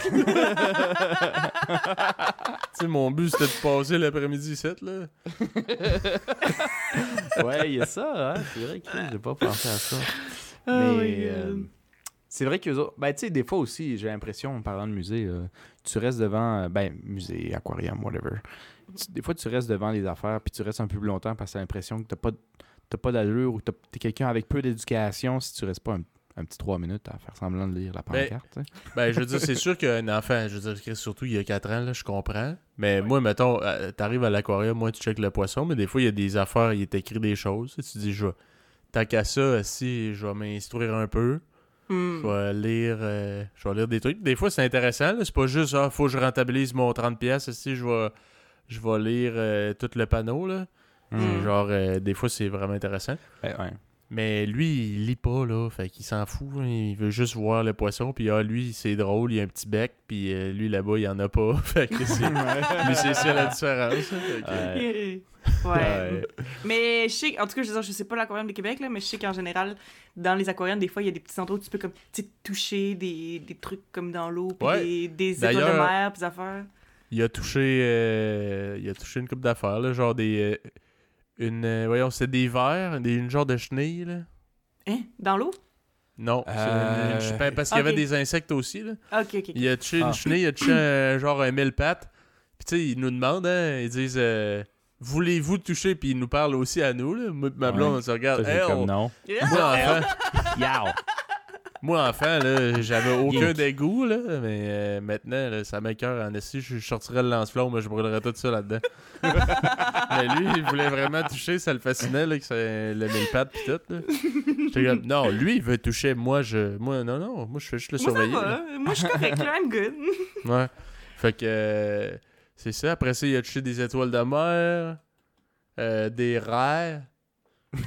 sais, mon but c'était de passer l'après-midi ici, là. ouais, il y a ça, hein. C'est vrai que j'ai pas pensé à ça. Oh Mais my God. euh, c'est vrai que autres, ben tu sais, des fois aussi, j'ai l'impression, en parlant de musée, euh, tu restes devant, euh, ben, musée, aquarium, whatever. Tu- des fois, tu restes devant les affaires, puis tu restes un peu plus longtemps parce que t'as l'impression que t'as pas, t'as pas d'allure ou que t'as- t'es quelqu'un avec peu d'éducation si tu restes pas un, un petit 3 minutes à faire semblant de lire la Ben, pancarte. Ben, je veux dire, c'est sûr qu'un enfant, je veux dire, surtout il y a 4 ans, là, je comprends. Mais moi, mettons, euh, t'arrives à l'aquarium, moi, tu checkes le poisson, mais des fois, il y a des affaires, il est écrit des choses. Tu dis, je vais, tant qu'à ça, si je vais m'instruire un peu, Hmm. je vais lire, euh, je vais lire des trucs. Des fois, c'est intéressant, c'est pas juste, ah, faut que je rentabilise mon 30$, si je vais, je vais lire euh, tout le panneau, là. Mm. Genre, euh, des fois, c'est vraiment intéressant. Ouais. Mais lui, il lit pas, là. Fait qu'il s'en fout. hein. Il veut juste voir le poisson. Puis, ah, lui, c'est drôle, il a un petit bec. Puis, euh, lui, là-bas, il en a pas. fait que c'est. lui, c'est ça la différence. hein. Que- Ouais. Mais je sais, en tout cas, je, sais pas l'aquarium du Québec, là, mais je sais qu'en général, dans les aquariums, des fois, il y a des petits endroits où tu peux comme, toucher des, des trucs comme dans l'eau, puis Ouais. des, des étoiles de mer, puis des affaires. Il a touché. euh, il a touché une coupe d'affaires, là. Genre des. euh, une. euh, voyons, c'est des vers, des, une genre de chenille, là. Hein? Dans l'eau? Non, c'est Euh, une- une- parce qu'il y avait des insectes aussi, là. Ah, Ok, ok. ok. Il a touché Ah. une chenille, il a touché un, genre un mille pattes. Puis tu sais, ils nous demandent, hein, ils disent euh, Voulez-vous toucher? Puis ils nous parlent aussi à nous, là. Ma blonde, Ouais. on se regarde. Hey, comme on- non. Moi! Moi, enfant, là, j'avais aucun dégoût, là. Mais euh, maintenant, là, ça m'écoeure en esti. Je sortirais le lance-flamme, mais je brûlerais tout ça là-dedans. mais lui, il voulait vraiment toucher, ça le fascinait, là, que c'est le mille pattes pis tout, là. J'étais comme, non, lui, il veut toucher. Moi, je. Moi, non, non. Moi, je fais juste le Moi, ça surveiller. là. va. Moi, je suis correct, là. I'm good. Ouais. Fait que euh, c'est ça. Après ça, il a touché des étoiles de mer, euh, des raies.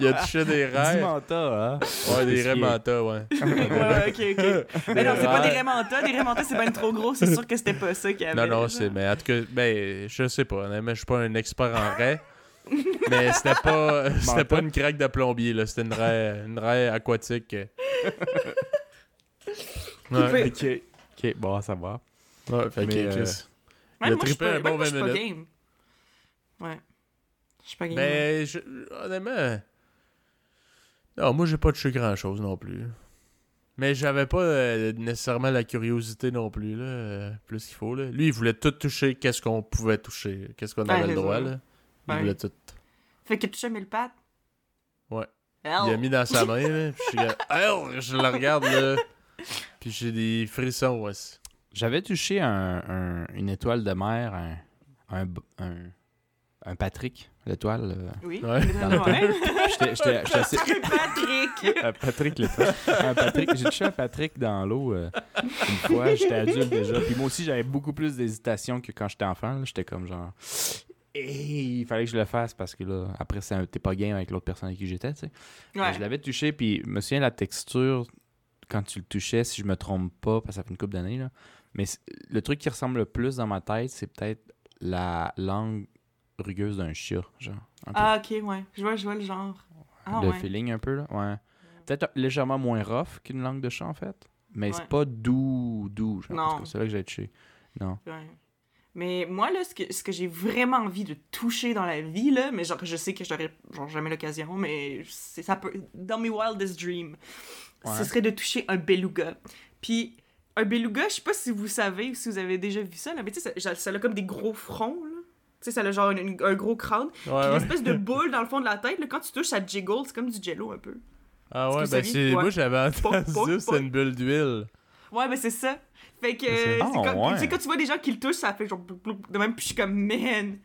il a touché des raies. manta, hein? Ouais, des raies manta, ouais. ouais, ok, ok. Mais non, c'est pas des raies. Raymanta. Des Raymanta, c'est bien trop gros. C'est sûr que c'était pas ça qu'il y avait. Non, non, c'est. Mais en tout cas, ben, je sais pas. Honnêtement, je suis pas un expert en raies. mais c'était pas, c'était Manta. pas une craque de plombier, là. C'était une raie, une raie aquatique. Ouais, Ok. Ok, bon, ça va. ouais fait que, Mais, euh, Il a moi, je suis trippé pas- un bon moi, je 20 suis pas minutes. game. Ouais. Je suis pas game. Ben, je, honnêtement. Non, moi, j'ai pas touché grand chose non plus. Mais j'avais pas euh, nécessairement la curiosité non plus, là, euh, plus qu'il faut. Là. Lui, il voulait tout toucher, qu'est-ce qu'on pouvait toucher, qu'est-ce qu'on Ouais, avait le droit. ça. Là. Il Ouais. voulait tout. Fait que tu touchais mille pattes. Ouais. Elle. Il a mis dans sa main, là, puis je je le regarde, là, puis j'ai des frissons, ouais. J'avais touché un- un- une étoile de mer, un, un, b- un- un Patrick, l'étoile. euh. Oui. Ouais. J'étais assez- Patrick! Patrick l'étoile. Un Patrick, j'ai touché un Patrick dans l'eau euh, une fois. J'étais adulte déjà. Puis moi aussi, j'avais beaucoup plus d'hésitation que quand j'étais enfant. J'étais comme genre. Hey, il fallait que je le fasse parce que là, après, t'es pas game avec l'autre personne avec qui j'étais, tu sais. Ouais. Je l'avais touché, puis je me souviens la texture quand tu le touchais, si je me trompe pas, parce que ça fait une couple d'années, là. Mais le truc qui ressemble le plus dans ma tête, c'est peut-être la langue rugueuse d'un chat, genre. Ah, ok, ouais. Je vois, je vois le genre. Ah, le ouais. feeling un peu, là. Ouais. Peut-être légèrement moins rough qu'une langue de chat, en fait. Mais Ouais. c'est pas doux, doux. Genre, C'est là que j'ai touché. Non. Ouais. Mais moi, là, ce que, ce que j'ai vraiment envie de toucher dans la vie, là, mais genre, je sais que j'aurais genre jamais l'occasion, mais c'est ça peut. Dans mes wildest dreams, Ouais. ce serait de toucher un beluga. Puis, un beluga, je sais pas si vous savez ou si vous avez déjà vu ça, là, mais tu sais, ça, ça a comme des gros fronts, là. Tu sais, ça a genre une- une- un gros crâne. Puis Ouais, une espèce de boule dans le fond de la tête, là, quand tu touches, ça jiggle, c'est comme du jello un peu. Ah ouais, ben c'est... Moi j'avais entendu c'est une bulle d'huile. Ouais, ben c'est ça. Fait que, C'est c'est Ah, quand, ouais. tu sais, quand tu vois des gens qui le touchent, ça fait genre de même, puis je suis comme, man.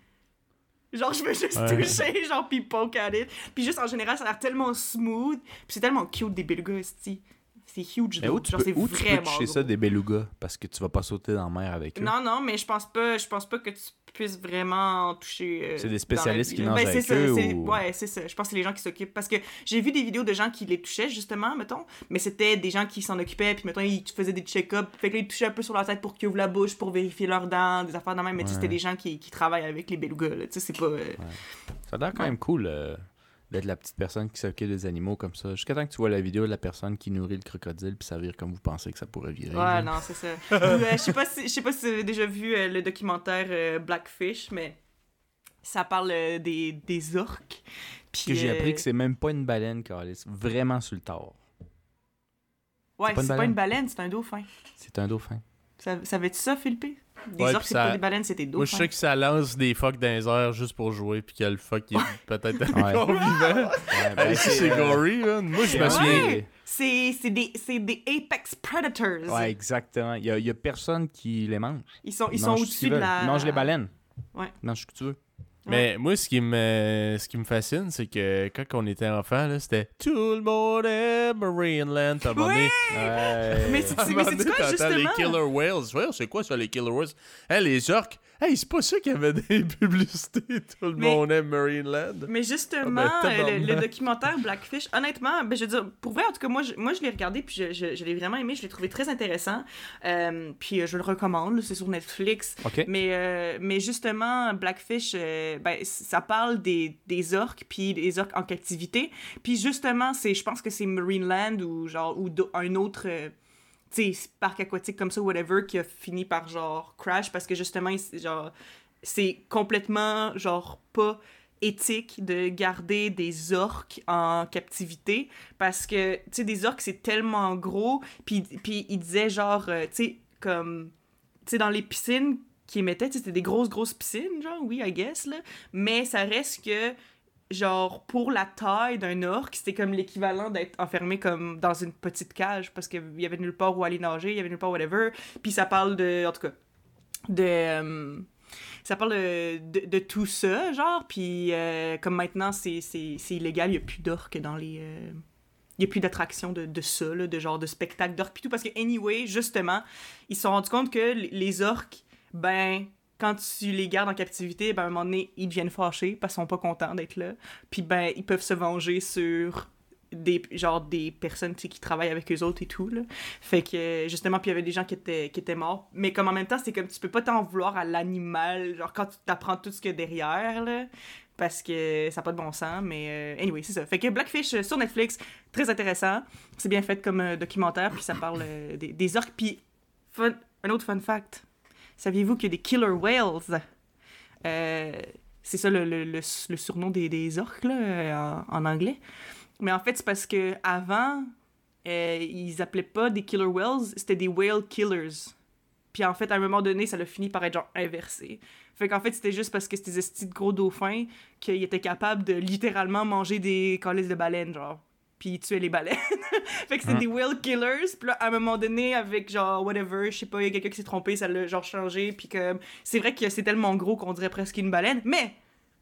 Genre, je veux juste Ouais. toucher, genre, puis poke at it. Puis juste, en général, ça a l'air tellement smooth. Puis c'est tellement cute, des belugas, esti. C'est huge, Mais où tu genre, peux, c'est où tu peux toucher gros. ça des belugas? Parce que tu vas pas sauter dans la mer avec eux. Non, non, mais je pense pas, je pense pas que tu puisses vraiment en toucher. euh, C'est des spécialistes qui là. nagent Ben, avec ça, eux c'est- ou- Ouais, c'est ça. Je pense que c'est les gens qui s'occupent. Parce que j'ai vu des vidéos de gens qui les touchaient, justement, mettons. Mais c'était des gens qui s'en occupaient, puis mettons, ils faisaient des check-ups. Fait que là, ils touchaient un peu sur leur tête pour qu'ils ouvrent la bouche, pour vérifier leurs dents, des affaires de même. Mais tu sais, Ouais. c'était des gens qui, qui travaillent avec les belugas. Tu sais, c'est pas. euh, Ça a l'air quand même cool euh, d'être la petite personne qui s'occupe des animaux comme ça. Jusqu'à temps que tu vois la vidéo de la personne qui nourrit le crocodile puis ça vire comme vous pensez que ça pourrait virer. Ouais, non, c'est ça. Euh, je sais pas si je sais pas si vous avez déjà vu euh, le documentaire euh, Blackfish, mais ça parle euh, des, des orques. Puis, Que j'ai euh, appris que c'est même pas une baleine, Carlis. Vraiment sur le tard. Ouais, c'est pas pas une baleine, c'est un dauphin. C'est un dauphin. Ça, savais-tu ça, Philippe? Des Ouais, orques, ça- pas des baleines, des dauphins. Moi je sais que ça lance des phoques dans les airs juste pour jouer, puis que le phoque il est peut-être Ouais. encore vivant. Ben, ça, c'est euh, gory. Moi je me souviens. Ouais, c'est c'est des, c'est des apex predators. Ouais, exactement. Il y a, il y a personne qui les mange. Ils sont, ils Ils sont au-dessus de la... Ils mangent les baleines. Ouais. Ils mangent ce que tu veux. Mais moi, ce qui me, ce qui me fascine, c'est que quand on était enfant, là, c'était Tout le monde aime Marineland. Moment donné- Ouais. Mais c'est quoi, t'entends les justement? Killer Whales. Ouais, c'est quoi ça, les Killer Whales? Hey, les orques. Hey, c'est pas ça qu'il y avait des publicités. Tout le Mais- monde aime Marineland. Mais justement, Ah ben, euh, le, documentaire Blackfish, honnêtement, ben, je veux dire, pour vrai, en tout cas, moi, je, moi, je l'ai regardé, puis je, je, je l'ai vraiment aimé, je l'ai trouvé très intéressant. Euh, puis euh, je le recommande, c'est sur Netflix. Mais, euh, mais justement, Blackfish, euh, ben, ça parle des, des orques, puis des orques en captivité. Puis justement, je pense que c'est Marineland ou genre ou un autre, euh, parc aquatique comme ça, whatever, qui a fini par genre crash parce que justement, c'est complètement genre pas éthique de garder des orques en captivité parce que, tu sais, des orques, c'est tellement gros. Puis, puis il disait genre, euh, tu sais, comme, tu sais, dans les piscines qui émettaient, c'était des grosses, grosses piscines, genre, oui, I guess, là. Mais ça reste que, genre, pour la taille d'un orque, c'était comme l'équivalent d'être enfermé comme dans une petite cage parce qu'il y avait nulle part où aller nager, il y avait nulle part whatever. Puis ça parle de, en tout cas, de... euh, ça parle de, de, tout ça, genre, puis euh, comme maintenant, c'est illégal, il n'y a plus d'orques dans les... euh, il n'y a plus d'attraction de, de ça, là, de genre de spectacle d'orques, puis tout, parce que, anyway, justement, ils se sont rendus compte que les orques, ben, quand tu les gardes en captivité, ben, à un moment donné, ils deviennent fâchés parce qu'ils sont pas contents d'être là. Puis, ben, ils peuvent se venger sur des, genre, des personnes, qui travaillent avec eux autres et tout, là. Fait que, justement, puis il y avait des gens qui étaient, qui étaient morts. Mais comme en même temps, c'est comme, tu peux pas t'en vouloir à l'animal, genre, quand tu t'apprends tout ce a derrière, là. Parce que ça n'a pas de bon sens, mais euh, anyway, c'est ça. Fait que Blackfish euh, sur Netflix, très intéressant. C'est bien fait comme euh, documentaire, puis ça parle euh, des, des orques. Puis, un autre fun fact. Saviez-vous qu'il y a des killer whales? Euh, c'est ça le, le- le- surnom des, des orques, là, euh, en, anglais. Mais en fait, c'est parce que avant euh, ils appelaient pas des killer whales, c'était des whale killers. Puis en fait, à un moment donné, ça l'a fini par être genre inversé. Fait qu'en fait, c'était juste parce que c'était des de gros dauphins qu'ils étaient capables de littéralement manger des calices de baleines, genre. Puis tuer les baleines. fait que c'était Hein. des whale killers. Puis là, à un moment donné, avec genre, whatever, je sais pas, il y a quelqu'un qui s'est trompé, ça l'a genre changé. Puis que c'est vrai que c'est tellement gros qu'on dirait presque une baleine. Mais,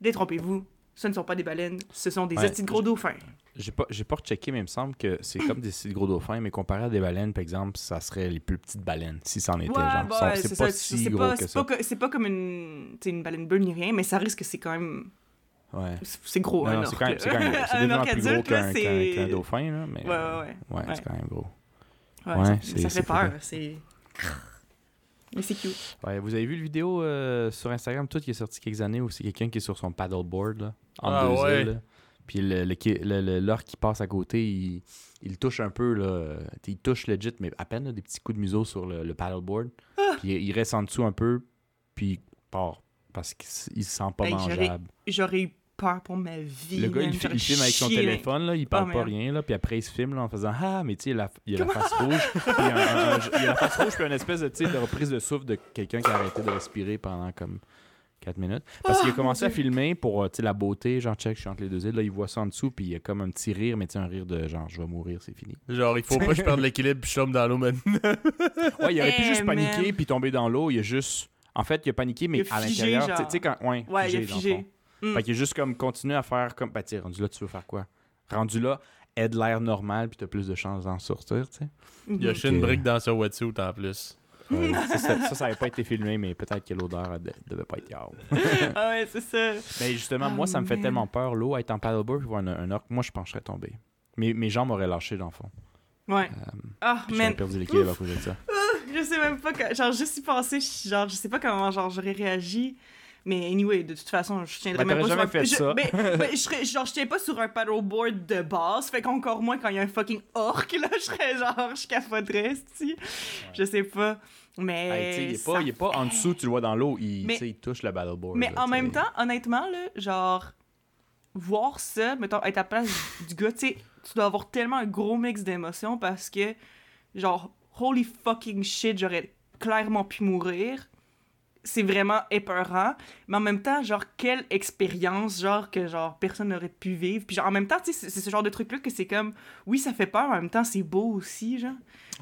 détrompez-vous, ce ne sont pas des baleines, ce sont des Ouais. de gros dauphins. J'ai pas, j'ai pas rechecké, mais il me semble que c'est comme des petits gros dauphins, mais comparé à des baleines, par exemple, ça serait les plus petites baleines, si c'en était. Ouais, genre. bah c'est pas ça, si c'est gros pas- que c'est ça. C'est pas comme une, une baleine bleue ni rien, mais ça risque que c'est quand même. Ouais. C'est gros, Non, un non, orque, c'est quand même, c'est quand même c'est Un plus gros là, qu'un, c'est- qu'un, qu'un dauphin, là, mais Ouais, ouais, ouais. ouais, Ouais. c'est quand même gros. Ouais, Ouais, ça- c'est- ça c'est fait peur. C'est. Mais c'est cute. Ouais, vous avez vu le vidéo euh, sur Instagram, tout qui est sorti quelques années, où c'est quelqu'un qui est sur son paddleboard, là, en Ah, deux ouais. îles. Puis le, le, qui- le- le- l'orque qui passe à côté, il, il touche un peu, là. euh, Il touche legit, mais à peine là, des petits coups de museau sur le, le paddleboard. Ah! Puis il, il reste en dessous un peu, puis il part. Parce qu'il se sent pas Hey, j'aurais- mangeable. J'aurais eu peur pour ma vie. Le gars, man. il, filme avec son téléphone, là, il parle Oh, pas rien, là, puis après il se filme là, en faisant Ah, mais tu sais, il y a la- il y a la face rouge, puis il y a la face rouge, puis une espèce de, de reprise de souffle de quelqu'un qui a arrêté de respirer pendant comme 4 minutes. Parce qu'il a Oh, commencé à filmer pour euh, tu sais, la beauté, genre check, je suis entre les deux îles, là, il voit ça en dessous, puis il y a comme un petit rire, mais tu sais, un rire de genre je vais mourir, c'est fini. Genre, il faut pas que je perde l'équilibre puis je tombe dans l'eau maintenant. Ouais, il aurait pu Eh, juste paniquer, puis tomber dans l'eau, il a juste. En fait, il a paniqué, mais Il a à l'intérieur, tu sais- quand. Ouais, Ouais, il a dans le fond. figé. Mm. Fait qu'il a juste comme continué à faire comme. Bah, rendu là, tu veux faire quoi? Rendu là, aide l'air normal, puis t'as plus de chances d'en sortir, tu sais. Il a Mhm. acheté une brique dans sa wetsuit en plus. Ouais, ça, ça, ça, ça avait pas été filmé, mais peut-être que l'odeur de- devait pas être grave. Ah ouais, c'est ça. Mais justement, moi, Oh, ça me fait man. tellement peur, l'eau, être en paddleboard, puis voir un, un orque, moi, je pencherais tomber. Mes, mes jambes m'auraient lâché, dans le fond. Ouais. Euh, Ah, puis J'aurais man. perdu l'équilibre à cause de ça. Je sais même pas. que- Genre, juste y penser, je- genre, je sais pas comment genre, j'aurais réagi. Mais anyway, de toute façon, je tiendrais Ben, même pas jamais sur fait un... ça. Je, mais, mais je serais, genre, je tiens pas sur un paddleboard de base. Fait qu'encore moins quand il y a un fucking orc, là, je serais genre, je capoterais, si. Je sais pas. Mais. Hey, il est pas, ça il est pas en fait- dessous, tu le vois dans l'eau, il, Mais- il touche le paddleboard. Mais là, en même temps, honnêtement, là, genre, voir ça, mettons, être à la place du gars, tu sais, tu dois avoir tellement un gros mix d'émotions parce que, genre, holy fucking shit, j'aurais clairement pu mourir. C'est vraiment épeurant. Mais en même temps, genre, quelle expérience, genre, que, genre, personne n'aurait pu vivre. Puis, genre, en même temps, tu sais, c'est- ce genre de truc-là que c'est comme, oui, ça fait peur, mais en même temps, c'est beau aussi, genre.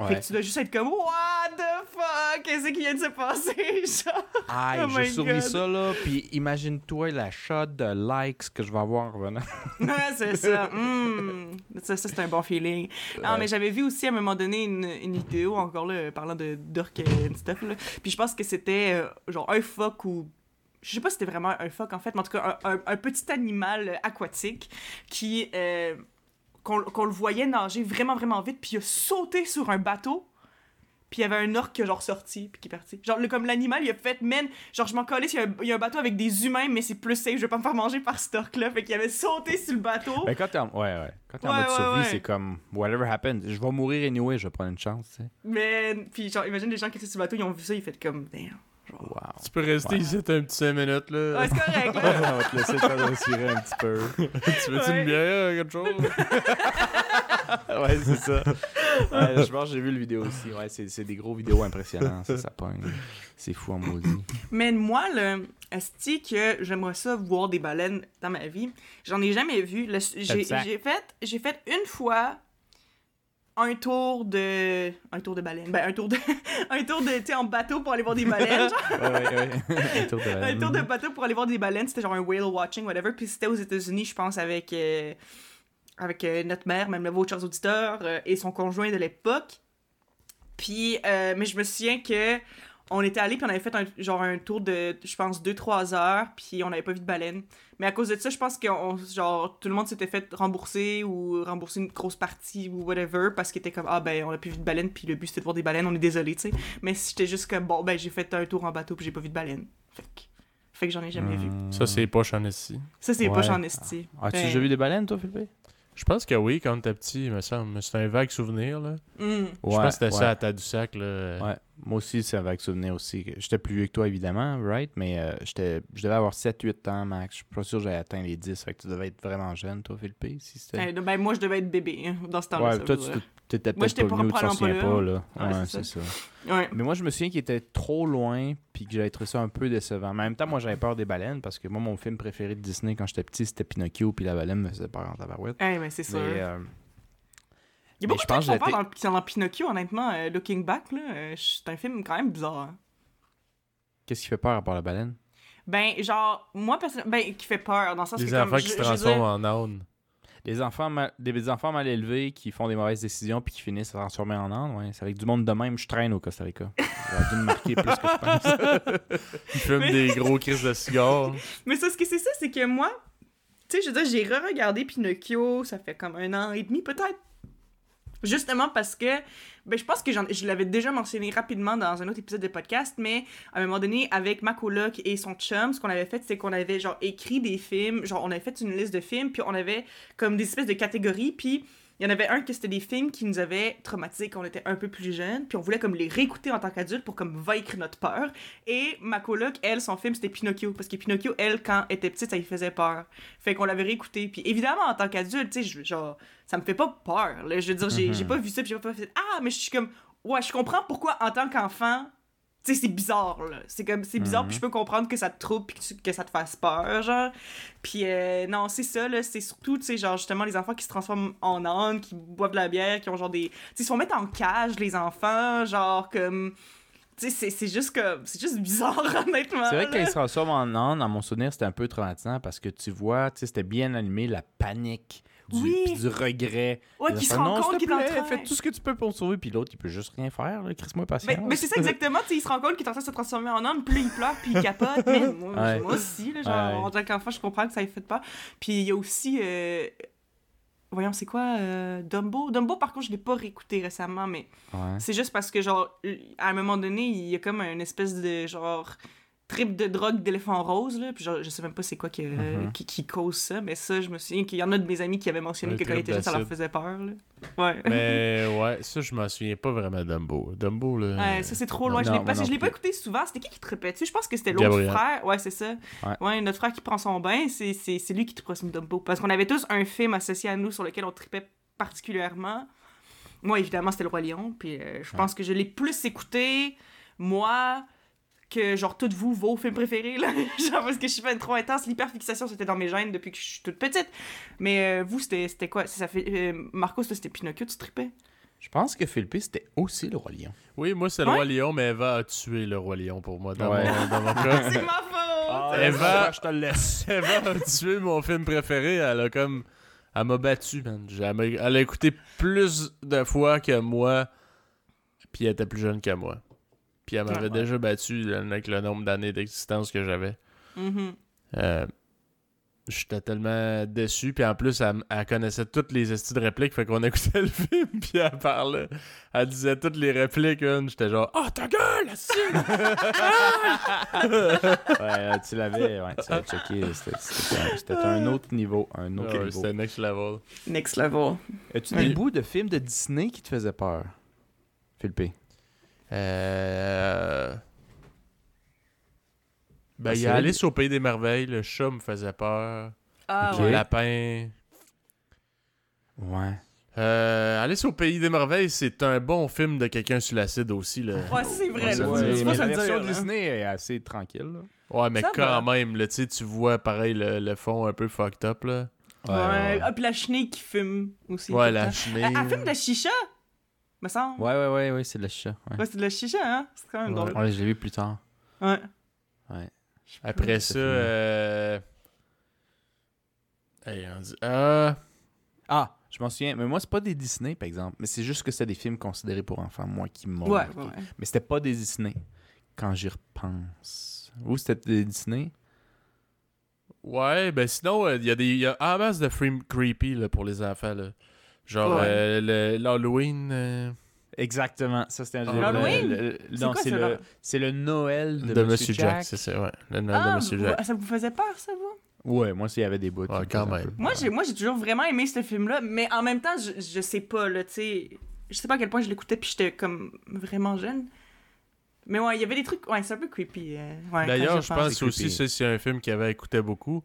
Fait que tu dois juste être comme, what the fuck, qu'est-ce qui vient de se passer, genre? Aïe, Oh survis God. ça, là, puis imagine-toi la shot de likes que je vais avoir en revenant. Ouais, c'est ça. Mm. Ça, ça, c'est un bon feeling. Non, Ouais. mais j'avais vu aussi à un moment donné une, une vidéo, encore là, parlant de d'orques et stuff, là. Puis je pense que c'était euh, genre un phoque ou. Je sais pas si c'était vraiment un phoque en fait, mais en tout cas, un, un- un petit animal euh, aquatique qui. euh, qu'on le voyait nager vraiment, vraiment vite, puis il a sauté sur un bateau. Puis il y avait un orque qui a genre sorti, puis qui est parti. Genre, le, comme l'animal, il a fait, man, genre, je m'en collais, il y, a un- il y a un bateau avec des humains, mais c'est plus safe, je vais pas me faire manger par cet orque-là. Fait qu'il avait sauté sur le bateau. Ben, quand t'es en, ouais, ouais. Quand t'es en Ouais, mode ouais, survie, ouais. c'est comme whatever happens. Je vais mourir anyway, je vais prendre une chance, tu sais. Mais, puis genre, imagine les gens qui étaient sur le bateau, ils ont vu ça, ils fait comme, damn. Wow. Tu peux rester Ouais. ici un petit 5 minutes, là. Ouais, c'est correct, On là. va te laisser de respirer un petit peu. tu veux-tu Ouais. une bière, quelque chose? ouais, c'est ça. Ouais, je pense que j'ai vu le vidéo aussi. Ouais, c'est, c'est des gros vidéos impressionnants. Ça, ça pogne. C'est fou en maudit. Mais moi, le asti que j'aimerais ça voir des baleines dans ma vie, j'en ai jamais vu. Le- J'ai ça. j'ai fait, j'ai fait une fois un tour de. Un tour de baleine. Ben, un tour de. un tour de. Tu sais, en bateau pour aller voir des baleines. genre. Ouais, ouais, ouais. Un tour de un tour de bateau pour aller voir des baleines. C'était genre un whale watching, whatever. Puis c'était aux États-Unis, je pense, avec. euh, avec euh, notre mère, même le vôtre, chers auditeurs, euh, et son conjoint de l'époque. Puis, mais je me souviens que on était allé puis on avait fait un, genre un tour de, je pense, 2-3 heures, puis on n'avait pas vu de baleine. Mais à cause de ça, je pense que on, genre, tout le monde s'était fait rembourser ou rembourser une grosse partie ou whatever parce qu'il était comme, ah ben, on a plus vu de baleine, puis le but c'était de voir des baleines, on est désolé, tu sais. Mais si j'étais juste comme, bon, ben, j'ai fait un tour en bateau puis j'ai pas vu de baleine. Fait que, fait que j'en ai jamais vu. Ça, c'est poche en. Ça, c'est Ouais. pas en esti. As-tu Ben, déjà vu des baleines, toi, Philippe? Je pense que oui, quand t'étais petit, il me semble. C'est un vague souvenir, là. hmm. je pense que c'était ça à Tadoussac, là. Ouais. Moi aussi, c'est un vague souvenir aussi. J'étais plus vieux que toi, évidemment, right? Mais euh, j'étais, je devais avoir 7-8 ans max. Je suis pas sûr que j'avais atteint les 10. Fait que tu devais être vraiment jeune, toi, Philippe, si c'était... Euh, ben, moi, je devais être bébé hein, dans ce temps-là. ouais, ça toi, tu t'étais peut-être pas venu ou tu t'en souviens pas là. Ouais, Ouais, c'est ça. Ouais. Mais moi, je me souviens qu'il était trop loin, puis que j'avais trouvé ça un peu décevant. Mais en même temps, moi, j'avais peur des baleines, parce que moi, mon film préféré de Disney quand j'étais petit, c'était Pinocchio, puis la baleine me faisait peur en tabarouette. Eh, mais c'est sûr. Mais, euh, Il y a beaucoup je de pense trucs qu'on que parle dans, dans Pinocchio, honnêtement. euh, Looking Back, là, euh, c'est un film quand même bizarre. hein. qu'est-ce qui fait peur à part la baleine? Ben, genre, moi, personnellement, ben, qui fait peur, dans le sens Les que comme, enfants je- qui se je transforment dire- en âne. Des enfants, mal, des enfants mal élevés qui font des mauvaises décisions puis qui finissent à se transformer en âne, ouais. C'est avec du monde de même, je traîne au Costa Rica. J'aurais dû me marquer plus que je pense. Ils fument Mais- des gros crises de cigares. Mais ça, ce que c'est ça, c'est que moi, tu sais, je veux dire, j'ai re-regardé Pinocchio, ça fait comme un an et demi peut-être. Justement parce que, ben, je pense que je l'avais déjà mentionné rapidement dans un autre épisode de podcast, mais à un moment donné, avec ma coloc et son chum, ce qu'on avait fait, c'est qu'on avait genre écrit des films, genre on avait fait une liste de films, puis on avait comme des espèces de catégories, puis il y en avait un que c'était des films qui nous avaient traumatisés quand on était un peu plus jeunes, puis on voulait comme les réécouter en tant qu'adulte pour comme vaincre notre peur. Et ma coloc, elle, son film, c'était Pinocchio. Parce que Pinocchio, elle, quand elle était petite, ça lui faisait peur. Fait qu'on l'avait réécouté. Puis évidemment, en tant qu'adulte, tu sais, genre, ça me fait pas peur. là. Je veux dire, j'ai j'ai pas vu ça, puis j'ai pas fait Ah, mais je suis comme. Ouais, je comprends pourquoi, en tant qu'enfant, tu sais, c'est bizarre, là. C'est comme, c'est bizarre, Mhm. puis je peux comprendre que ça te trouble, puis que, tu- que ça te fasse peur, genre. Puis euh, non, c'est ça, là. C'est surtout, tu sais, genre, justement, les enfants qui se transforment en ânes, qui boivent de la bière, qui ont genre des. Tu sais, ils se font mettre en cage, les enfants, genre, comme. Tu sais, c'est- juste comme. C'est juste bizarre, honnêtement. C'est vrai que quand là. ils se transforment en âne, dans mon souvenir, c'était un peu traumatisant parce que tu vois, tu sais, c'était bien animé, la panique, du, Oui. puis du regret. Ouais, qui se rend compte te qu'il est en train. Fais tout ce que tu peux pour me sauver, puis l'autre, il peut juste rien faire, là. Chris-moi patience. Mais, mais c'est ça exactement, il se rend compte qu'il est en train de se transformer en homme, puis il pleure, puis il capote. Mais moi, Ouais. moi aussi, là, genre, en tant qu'enfant, je comprends que ça ait fait peur. Puis il y a aussi. euh, Voyons, c'est quoi euh, Dumbo? Dumbo, par contre, je l'ai pas réécouté récemment, mais Ouais. c'est juste parce que, genre, à un moment donné, il y a comme une espèce de, genre, trip de drogue d'éléphant rose, là, puis genre, je sais même pas c'est quoi qui, Mhm. qui, qui cause ça, mais ça, je me souviens qu'il y en a de mes amis qui avaient mentionné Un que quand ils étaient jeunes, ça leur faisait peur, là. Ouais. Mais ouais, ça, je m'en souviens pas vraiment Dumbo. Dumbo, là. Ouais, ça c'est trop loin. non, je l'ai moi parce que non je l'ai pas écouté souvent. C'était qui qui te répète dessus? Je pense que c'était l'autre Gabriel. frère. Ouais, c'est ça. Ouais. Ouais. notre frère qui prend son bain, c'est, c'est, c'est lui qui te sur Dumbo. Parce qu'on avait tous un film associé à nous sur lequel on tripait particulièrement. Moi, évidemment, c'était Le Roi Lion. Puis euh, je pense que je l'ai plus écouté, moi, que genre toutes vous, vos films préférés. Là. genre parce que je suis pas trop intense. L'hyperfixation, c'était dans mes gènes depuis que je suis toute petite. Mais euh, vous, c'était, c'était quoi? Ça fait, euh, Marcos, c'était Pinocchio, tu tripais? Je pense que Philippe, c'était aussi le Roi Lion. Oui, moi, c'est le Ouais. Roi Lion, mais Eva a tué le Roi Lion pour moi dans, Ouais. mon, dans mon cas. c'est ma faute! Eva- je te le laisse. Eva a tué mon film préféré. Elle a comme. Elle m'a battu, man. Elle a écouté plus de fois que moi. Puis elle était plus jeune que moi. Puis elle m'avait Ouais, ouais. déjà battu avec le nombre d'années d'existence que j'avais. Mhm. Euh, J'étais tellement déçu. Puis en plus, elle, elle connaissait toutes les estis de répliques. Fait qu'on écoutait le film. Puis elle parlait. Elle disait toutes les répliques. hein. J'étais genre, oh ta gueule, là-dessus! Ouais, tu l'avais, ouais, tu l'avais checké. C'était un, un autre niveau. Un autre Ah ouais, niveau. C'était next level. Next level. As-tu des bouts de films de Disney qui te faisaient peur? Philippe? Euh. Ben, Ah, il y a. Alice au Pays des Merveilles, le chat me faisait peur. Ah Ok. Le ouais. lapin. Ouais. Euh, Alice au Pays des Merveilles, c'est un bon film de quelqu'un sur l'acide aussi. Là. Ouais, c'est vrai. Mais se la version dire. Disney est assez tranquille. là. Ouais, mais Ça quand va. même, là, tu vois pareil le, le fond un peu fucked up. Là. Ouais. Ah, puis la chenille qui fume aussi. Ouais, la chenille. Elle, elle fume de la chicha, me semble. Ouais, ouais, ouais, ouais, c'est de la chicha. Ouais, Ouais, c'est de la chicha, hein? C'est quand même drôle. Ouais, je l'ai vu plus tard. Ouais. Ouais. Après Ce ça, euh... Hey, on dit... Ah... Ah, je m'en souviens. Mais moi, c'est pas des Disney, par exemple. Mais c'est juste que c'était des films considérés pour enfants, moi, qui m'ont. Ouais, ouais, ouais. Mais c'était pas des Disney. Quand j'y repense. Vous, c'était des Disney? Ouais, ben sinon, il y a des y a en masse de films creepy là, pour les enfants. Là. Genre Ouais. euh, le- l'Halloween. euh, Exactement. Ça, c'était un Ah, jeu. Halloween? le- le- C'est Non, quoi, c'est ça, le, c'est le Noël de, de, Monsieur Jack, Jack. c'est ça, ouais. Le Noël de Ah, Monsieur vous- Jack. ça vous faisait peur, ça, vous? Ouais, moi, s'il y avait des bouts. Ouais, quand même. Moi, j'ai, moi, j'ai toujours vraiment aimé ce film-là, mais en même temps, je, je sais pas, là, tu sais. Je sais pas à quel point je l'écoutais, puis j'étais comme vraiment jeune. Mais ouais, il y avait des trucs. Ouais, c'est un peu creepy. euh, ouais, D'ailleurs, je pense C'est aussi c'est un film qu'il avait écouté beaucoup.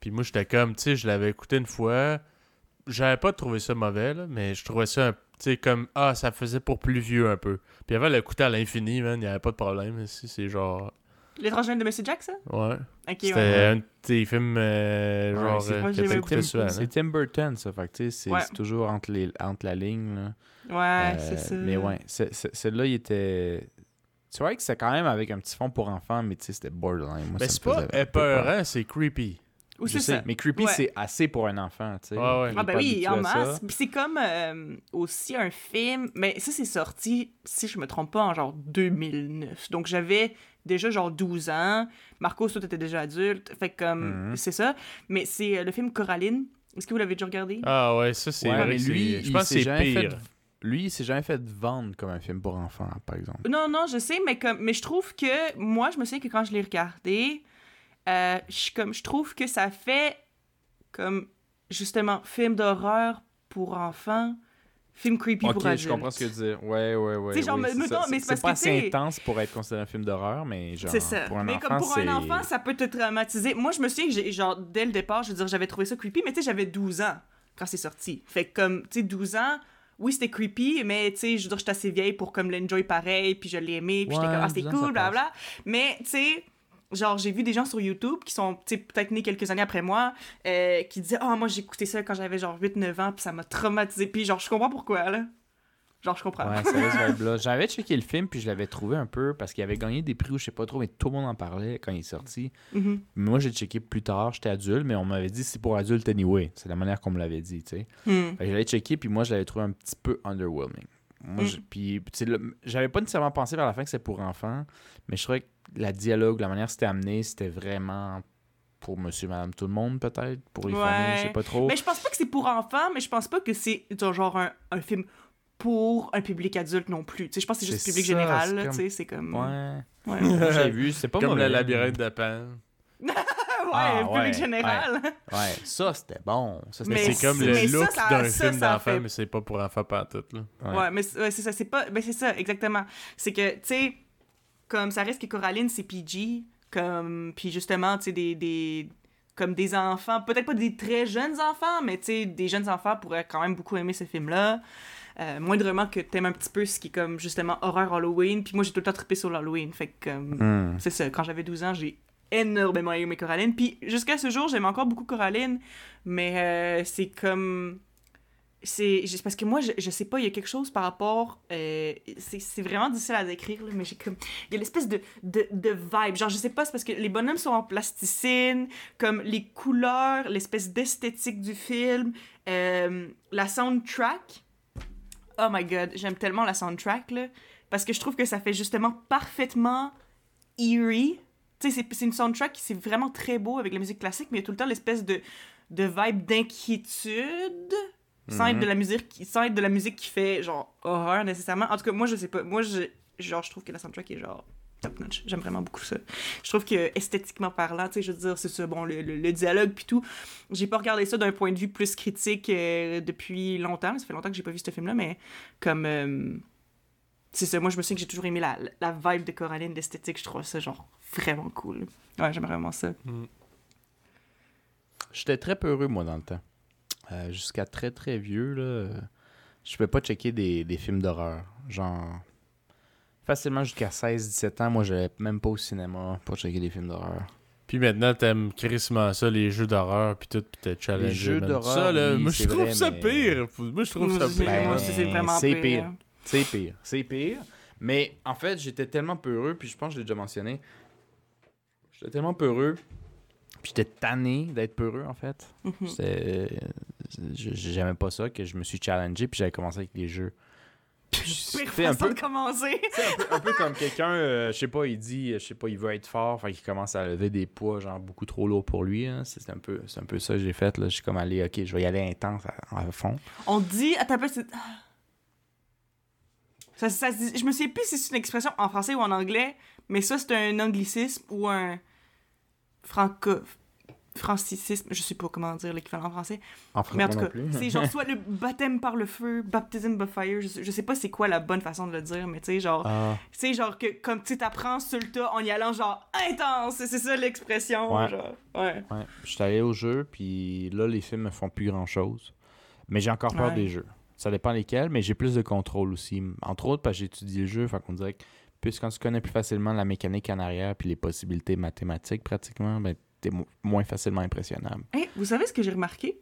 Puis moi, j'étais comme, tu sais, je l'avais écouté une fois. J'avais pas trouvé ça mauvais, là, mais je trouvais ça, un- tu sais, comme, ah, ça faisait pour plus vieux un peu. Puis avant, l'écouter à l'infini, man, il y avait pas de problème. Ici, c'est genre, L'étrange de Monsieur Jack, ça? Ouais. Ok, C'était ouais. un de tes films, euh, Ouais, genre, c'est- euh, souvent. C'est hein. Tim Burton, ça. Fait que, tu sais, c'est Ouais. toujours entre, les, entre la ligne, là. Ouais, Euh, c'est ça. Mais ouais, celle-là, il était. Tu vois que c'est quand même avec un petit fond pour enfants, mais tu sais, c'était borderline. Moi, Mais c'est pas épeurant, c'est creepy. Ou Je c'est sais, ça. mais creepy, Ouais. c'est assez pour un enfant, tu sais. Ouais, ouais. Ah ben oui, en masse. Puis c'est comme euh, aussi un film, mais ça c'est sorti, si je me trompe pas, en genre 2009. Donc j'avais déjà genre 12 ans. Marcos, toi t'étais déjà adulte. Fait que comme, Mhm. c'est ça. Mais c'est euh, le film Coraline. Est-ce que vous l'avez déjà regardé? Ah ouais, ça, c'est Ouais, lui, c'est- je il pense que c'est jamais pire. fait- Lui, il s'est jamais fait vendre comme un film pour enfants, par exemple. Non, non, je sais, mais comme, mais je trouve que moi, je me souviens que quand je l'ai regardé, euh, je comme, je trouve que ça fait comme justement film d'horreur pour enfants, film creepy ok, pour adultes. je comprends ce que tu dis. Ouais, ouais, ouais. Genre, oui, me- c'est ça. mais C'est c'est pas assez intense pour être considéré un film d'horreur, mais genre. C'est ça. Pour un mais enfant, comme pour c'est. un enfant, ça peut te traumatiser. Moi, je me souviens que genre, dès le départ, je veux dire, j'avais trouvé ça creepy, mais tu sais, j'avais 12 ans quand c'est sorti. Fait que, comme, tu sais, 12 ans, oui, c'était creepy, mais tu sais, je veux dire, j'étais assez vieille pour comme l'enjoy pareil, puis je l'ai aimé, puis j'étais comme, ah, c'était 12 ans, ça cool, blabla. Mais, tu sais, genre, j'ai vu des gens sur YouTube qui sont, peut-être nés quelques années après moi, euh, qui disaient, ah, moi, j'ai écouté ça quand j'avais genre 8-9 ans, puis ça m'a traumatisé. Puis, genre, je comprends pourquoi, là. Genre, je comprends. Ouais. J'avais checké le film, puis je l'avais trouvé un peu parce qu'il avait gagné des prix ou je sais pas trop, mais tout le monde en parlait quand il est sorti. Mhm. Mais moi, j'ai checké plus tard, j'étais adulte, mais on m'avait dit c'est pour adulte anyway. C'est la manière qu'on me l'avait dit, tu sais. Que j'allais checker, puis moi, je l'avais trouvé un petit peu underwhelming. Moi, Mm. je- puis, tu sais, le- j'avais pas nécessairement pensé vers la fin que c'était pour enfants, mais je trouvais que la dialogue, la manière que c'était amené, c'était vraiment pour monsieur, madame, tout le monde, peut-être, pour les Ouais. familles, je sais pas trop. Mais je pense pas que c'est pour enfants, mais je pense pas que c'est genre un, un film pour un public adulte non plus. Tu sais, je pense que c'est juste C'est public ça, général, c'est là, comme- tu sais, c'est comme... Ouais. Ouais, J'ai vu, c'est pas Comme mauvais. le labyrinthe de Pan. Ouais, Ah, public ouais, général. Ouais, ça, c'était bon. Mais C'est comme le look d'un film d'enfant, fait- mais c'est pas pour enfants pantoute, là. Ouais. Ouais, mais c'est ça, c'est pas... Ben c'est ça, exactement. C'est que, tu sais, comme ça reste que Coraline, c'est PG, comme... Puis justement, tu sais, des... des comme des enfants, peut-être pas des très jeunes enfants, mais tu sais, des jeunes enfants pourraient quand même beaucoup aimer ce film-là. Euh, moindrement que t'aimes un petit peu ce qui est comme justement horreur Halloween. Puis moi, j'ai tout le temps trippé sur l'Halloween. Fait que, Hmm. c'est ça, quand j'avais 12 ans, j'ai énormément aimé Coraline. Puis jusqu'à ce jour, j'aime encore beaucoup Coraline, mais euh, c'est comme. C'est parce que moi, je, je sais pas, il y a quelque chose par rapport. euh, c'est vraiment difficile à décrire, là, mais j'ai comme. Il y a l'espèce de, de, de vibe. Genre, je sais pas, c'est parce que les bonhommes sont en plasticine, comme les couleurs, l'espèce d'esthétique du film, euh, la soundtrack. Oh my god, j'aime tellement la soundtrack, là. Parce que je trouve que ça fait justement parfaitement eerie. C'est- une soundtrack qui c'est vraiment très beau avec la musique classique, mais il y a tout le temps l'espèce de, de vibe d'inquiétude. Sans, être Mhm. de la musique qui, sans être de la musique qui fait genre horreur nécessairement. En tout cas, moi je sais pas. Moi, je, genre, je trouve que la soundtrack est genre top notch. J'aime vraiment beaucoup ça. Je trouve que esthétiquement parlant, tu sais, je veux dire, c'est ça, bon, le, le- le dialogue puis tout. J'ai pas regardé ça d'un point de vue plus critique euh, depuis longtemps. Ça fait longtemps que j'ai pas vu ce film-là, mais comme. euh, c'est ça, moi je me souviens que j'ai toujours aimé la, la vibe de Coraline, l'esthétique. Je trouve ça genre vraiment cool. Ouais, j'aime vraiment ça. J'étais très peureux, moi, dans le temps. Euh, Jusqu'à très, très vieux, là, euh, je pouvais pas checker des, des films d'horreur. Genre, facilement jusqu'à 16-17 ans, moi, j'allais même pas au cinéma pour checker des films d'horreur. Puis maintenant, t'aimes crissement ça, les jeux d'horreur, puis tout, puis t'es challengé. Les jeux d'horreur, Ça, là, oui, moi, je trouve vrai, ça mais- pire. Moi, je trouve ça Moi, c'est- pire. Ben, moi aussi, c'est vraiment c'est pire. pire. C'est pire. C'est pire. Mais en fait, j'étais tellement peureux, puis je pense que je l'ai déjà mentionné. J'étais tellement peureux, puis j'étais tanné d'être peureux, en fait. Mhm. C'était- je- J'aimais pas ça, que je me suis challengé, puis j'avais commencé avec les jeux. Pire C'était un peu, de commencer. sais, un peu, un peu comme quelqu'un, euh, je sais pas, il dit, je sais pas, il veut être fort, fait qu'il commence à lever des poids, genre beaucoup trop lourds pour lui. hein. C'est un peu, c'est un peu ça que j'ai fait. Là. Je suis comme allé, ok, je vais y aller intense à, à fond. On dit. Peu, c'est. Ah. Ça, ça se dit- je me souviens plus si c'est une expression en français ou en anglais, mais ça, c'est un anglicisme ou un. Franco. francicisme, je sais pas comment dire l'équivalent en français, En mais en français tout cas, c'est genre soit le baptême par le feu, baptism by fire, je sais, je sais pas c'est quoi la bonne façon de le dire, mais tu sais, genre, Ah, sais, genre, que, comme tu t'apprends sur le tas en y allant, genre, intense, c'est c'est ça l'expression, Ouais. genre, ouais. ouais. Je suis allé au jeu, puis là, les films me font plus grand-chose. Mais j'ai encore peur Ouais. des jeux. Ça dépend lesquels, mais j'ai plus de contrôle aussi. Entre autres, parce que j'ai étudié le jeu, fait qu'on dirait que plus quand tu connais plus facilement la mécanique en arrière puis les possibilités mathématiques pratiquement, ben t'es mo- moins facilement impressionnable. Hey, vous savez ce que j'ai remarqué?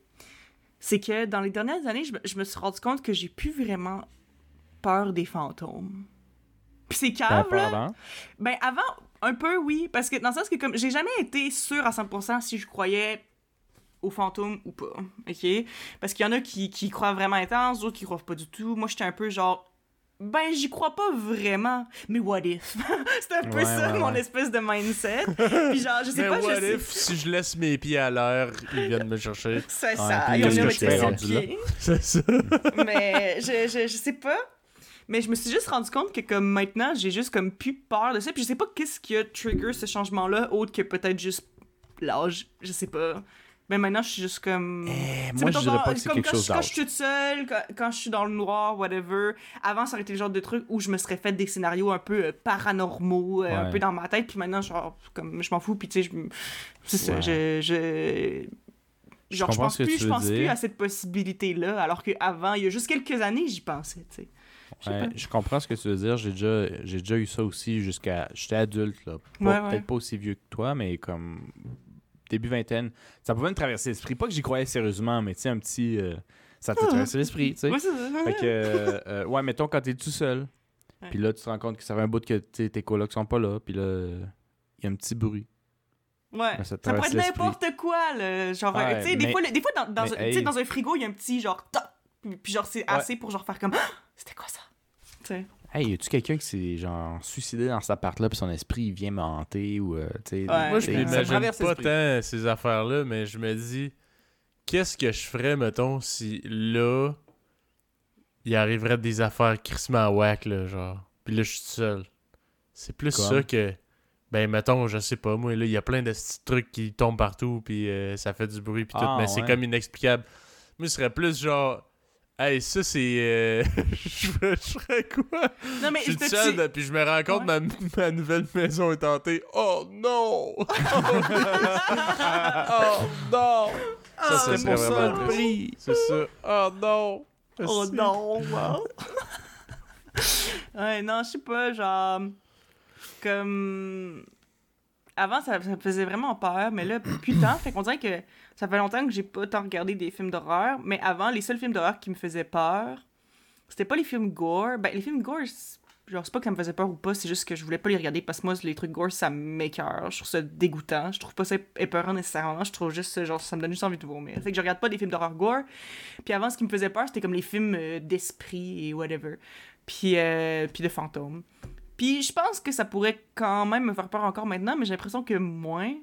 C'est que dans les dernières années, je, me- je me suis rendu compte que j'ai plus vraiment peur des fantômes. Puis c'est T'as cave, là. avant? Ben avant, un peu, oui. Parce que dans le sens que comme j'ai jamais été sûre à 100% si je croyais aux fantômes ou pas, ok? Parce qu'il y en a qui, qui croient vraiment intense, d'autres qui croient pas du tout. Moi, j'étais un peu genre... Ben, j'y crois pas vraiment, mais what if? C'était un peu Ouais, ça, ouais, mon ouais. espèce de mindset. Puis genre, je sais Mais pas, what je sais... if, si je laisse mes pieds à l'air, ils viennent me chercher. C'est ça, ils ont là? C'est ça. mais je, je, je sais pas. Mais je me suis juste rendu compte que comme maintenant, j'ai juste comme plus peur de ça. Puis je sais pas qu'est-ce qui a trigger ce changement-là, autre que peut-être juste l'âge. Je sais pas. Mais maintenant, je suis juste comme... Eh, moi, je dirais pas que c'est quelque quand chose quand je suis toute seule, quand, quand je suis dans le noir, whatever. Avant, ça aurait été le genre de truc où je me serais fait des scénarios un peu euh, paranormaux, euh, un peu dans ma tête. Puis maintenant, genre, comme, je m'en fous. Puis tu sais, je... me- C'est ça, Ouais. je... je... Genre, je pense plus, je pense plus à cette possibilité-là, alors qu'avant, il y a juste quelques années, j'y pensais, tu sais. Je Ouais, comprends ce que tu veux dire. J'ai déjà, j'ai déjà eu ça aussi jusqu'à. J'étais adulte, là. Peut-être pas aussi vieux que toi, mais comme. Début vingtaine. Ça pouvait me traverser l'esprit. Pas que j'y croyais sérieusement, mais tu sais, un petit. euh, ça te Ah. traverse l'esprit, tu sais. Ouais. Fait que, euh, euh, ouais, mettons quand t'es tout seul, puis là, tu te rends compte que ça fait un bout que tes colocs sont pas là, puis là, il y a un petit bruit. Ouais. Ben, ça Ça, pourrait être n'importe quoi, là. Genre, tu sais, des mais- le- des fois dans, un- hey. dans un frigo, il y a un petit genre, toc, puis, genre, c'est assez pour genre faire comme, Ah! c'était quoi ça? Tu sais. Hey, y a-tu quelqu'un qui s'est genre suicidé dans cet appart-là, puis son esprit il vient me hanter, ou euh, tu sais. Ouais. Moi, je m'imagine pas tant ces affaires-là, mais je me dis, qu'est-ce que je ferais, mettons, si là, il arriverait des affaires crissement whack, là, genre. Puis là, je suis tout seul. C'est plus Comme? ça que, ben, mettons, je sais pas, moi, là, il y a plein de petits trucs qui tombent partout, puis euh, ça fait du bruit, puis tout, Ah, mais c'est comme inexplicable. Moi, je serais plus genre, hey, ça, c'est. euh, je ferais- quoi? Non, mais Je suis seul, dis- puis je me rends compte Ouais. ma, ma nouvelle maison est hantée. Oh non! oh non! Ah, ça, c'est serait pour ça le prix. C'est ça. Oh non! Oh non, wow. ouais, non, je sais pas, genre. Comme. Avant, ça, ça me faisait vraiment peur, mais là, plus tant. Fait qu'on dirait que ça fait longtemps que j'ai pas tant regardé des films d'horreur. Mais avant, les seuls films d'horreur qui me faisaient peur, c'était pas les films gore. Ben, les films gore, genre, c'est pas que ça me faisait peur ou pas, c'est juste que je voulais pas les regarder parce que moi, les trucs gore, ça m'écœure. Je trouve ça dégoûtant. Je trouve pas ça épeurant nécessairement. Je trouve juste, genre, ça me donne juste envie de vomir. Fait que je regarde pas des films d'horreur gore. Puis avant, ce qui me faisait peur, c'était comme les films euh, d'esprit et whatever. Puis, euh, puis de fantômes. Puis je pense que ça pourrait quand même me faire peur encore maintenant, mais j'ai l'impression que moins.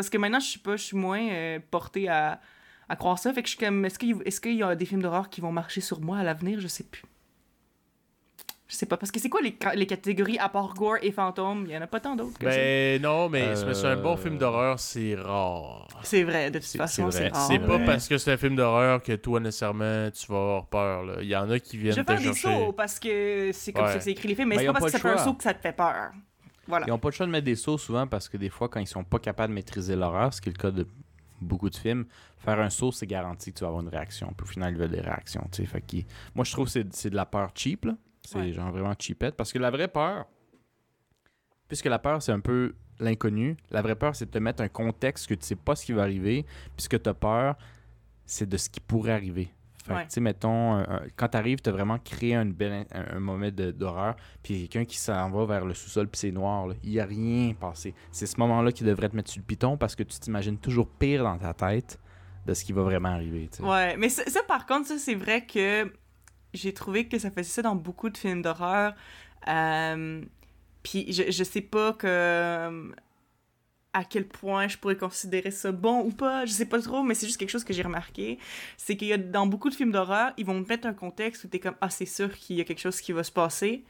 Parce que maintenant, je suis pas, je suis moins euh, portée à, à croire ça. Fait que je suis comme, est-ce qu'il est y a des films d'horreur qui vont marcher sur moi à l'avenir? Je sais plus. Je sais pas. Parce que c'est quoi les, ca- les catégories à part gore et fantômes? Il y en a pas tant d'autres que ça. Ben non, mais c'est parce qu'un bon Euh, film d'horreur, c'est rare. C'est vrai, de toute c'est- façon, c'est c'est rare. C'est pas ouais. parce que c'est un film d'horreur que toi, nécessairement, tu vas avoir peur. Là. Il y en a qui Je viennent vais te faire des chercher. sauts parce que c'est comme Ouais. ça que c'est écrit les films, mais Ben, c'est pas parce que ça fait un saut que ça te fait peur. Voilà. Ils ont pas le choix de mettre des sauts souvent parce que des fois, quand ils sont pas capables de maîtriser l'horreur, ce qui est le cas de beaucoup de films, faire un saut, c'est garanti que tu vas avoir une réaction. Puis au final, ils veulent des réactions. tu sais. Fait Moi, je trouve que c'est- de la peur cheap. C'est Ouais. genre vraiment cheapette. Parce que la vraie peur, puisque la peur, c'est un peu l'inconnu, la vraie peur, c'est de te mettre un contexte que tu sais pas ce qui va arriver. Puis ce que tu as peur, c'est de ce qui pourrait arriver. Fait que, Ouais. tu sais, mettons, un- un- quand tu arrives, tu as vraiment créé une belle, un, un moment de- d'horreur, puis quelqu'un qui s'en va vers le sous-sol, puis c'est noir. Il n'y a rien passé. C'est ce moment-là qui devrait te mettre sur le piton parce que tu t'imagines toujours pire dans ta tête de ce qui va vraiment arriver. Ouais, mais ça, ça, par contre, ça, c'est vrai que j'ai trouvé que ça faisait ça dans beaucoup de films d'horreur. Euh, Puis je, je sais pas que euh, à quel point je pourrais considérer ça bon ou pas, je sais pas trop, mais c'est juste quelque chose que j'ai remarqué. C'est qu'il y a dans beaucoup de films d'horreur, ils vont te mettre un contexte où t'es comme Ah, c'est sûr qu'il y a quelque chose qui va se passer,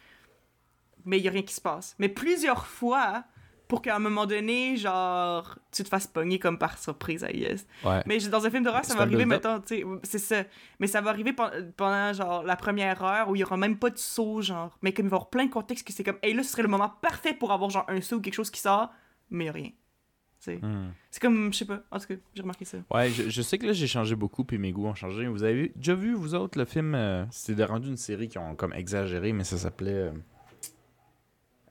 mais il y a rien qui se passe. Mais plusieurs fois, pour qu'à un moment donné, genre, tu te fasses pogner comme par surprise, I guess. Ouais. Mais dans un film d'horreur, ça va arriver, mettons, tu sais, c'est ça. Mais ça va arriver pen- pendant, genre, la première heure où il y aura même pas de saut, genre. Mais comme il va y avoir plein de contextes que c'est comme, hey, là, ce serait le moment parfait pour avoir, genre, un saut ou quelque chose qui sort, mais il y a rien. Hmm. C'est comme, je sais pas, en tout cas, j'ai remarqué ça. Ouais, je, je sais que là, j'ai changé beaucoup, puis mes goûts ont changé. Vous avez déjà vu, vous autres, le film euh, C'était rendu une série qui ont comme exagéré, mais ça s'appelait. euh,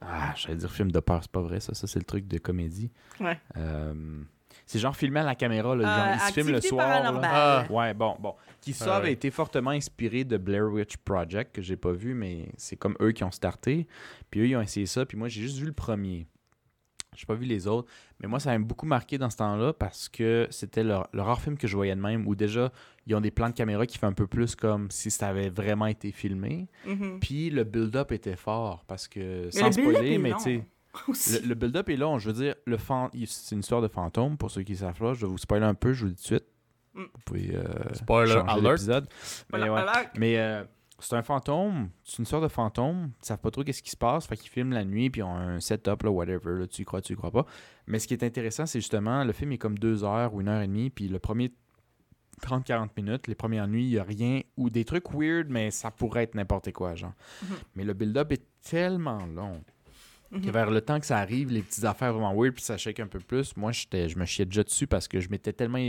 Ah, j'allais dire film de peur, c'est pas vrai, ça. Ça, c'est le truc de comédie. Ouais. Euh, C'est genre filmé à la caméra, là, Euh, genre, il se filme le soir. là. Ah. Ouais, bon, bon. Qui ça Ah avait été fortement inspiré de Blair Witch Project, que j'ai pas vu, mais c'est comme eux qui ont starté. Puis eux, ils ont essayé ça, puis moi, j'ai juste vu le premier. J'ai pas vu les autres. Mais moi, ça m'a beaucoup marqué dans ce temps-là parce que c'était le, le rare film que je voyais de même où déjà, ils ont des plans de caméra qui font un peu plus comme si ça avait vraiment été filmé. Mhm. Puis le build-up était fort parce que, sans spoiler, mais tu sais. Le, le build-up est long. Je veux dire, le c'est une histoire de fantôme. Pour ceux qui savent pas, je vais vous spoiler un peu, je vous le dis tout de suite. Mm. Vous pouvez euh, Spoiler changer alert. l'épisode. Mais, ouais. Mais, euh, c'est un fantôme. C'est une sorte de fantôme. Ils savent pas trop qu'est-ce qui se passe. Fait qu'ils filment la nuit, puis ils ont un setup, là, whatever. Là, tu y crois, tu y crois pas. Mais ce qui est intéressant, c'est justement, le film est comme deux heures ou une heure et demie, puis le premier 30-40 minutes, les premières nuits, il y a rien, ou des trucs weird, mais ça pourrait être n'importe quoi, genre. Mhm. Mais le build-up est tellement long que vers le temps que ça arrive, les petites affaires vraiment weird, puis ça shake un peu plus, moi, je me chiais déjà dessus parce que je m'étais tellement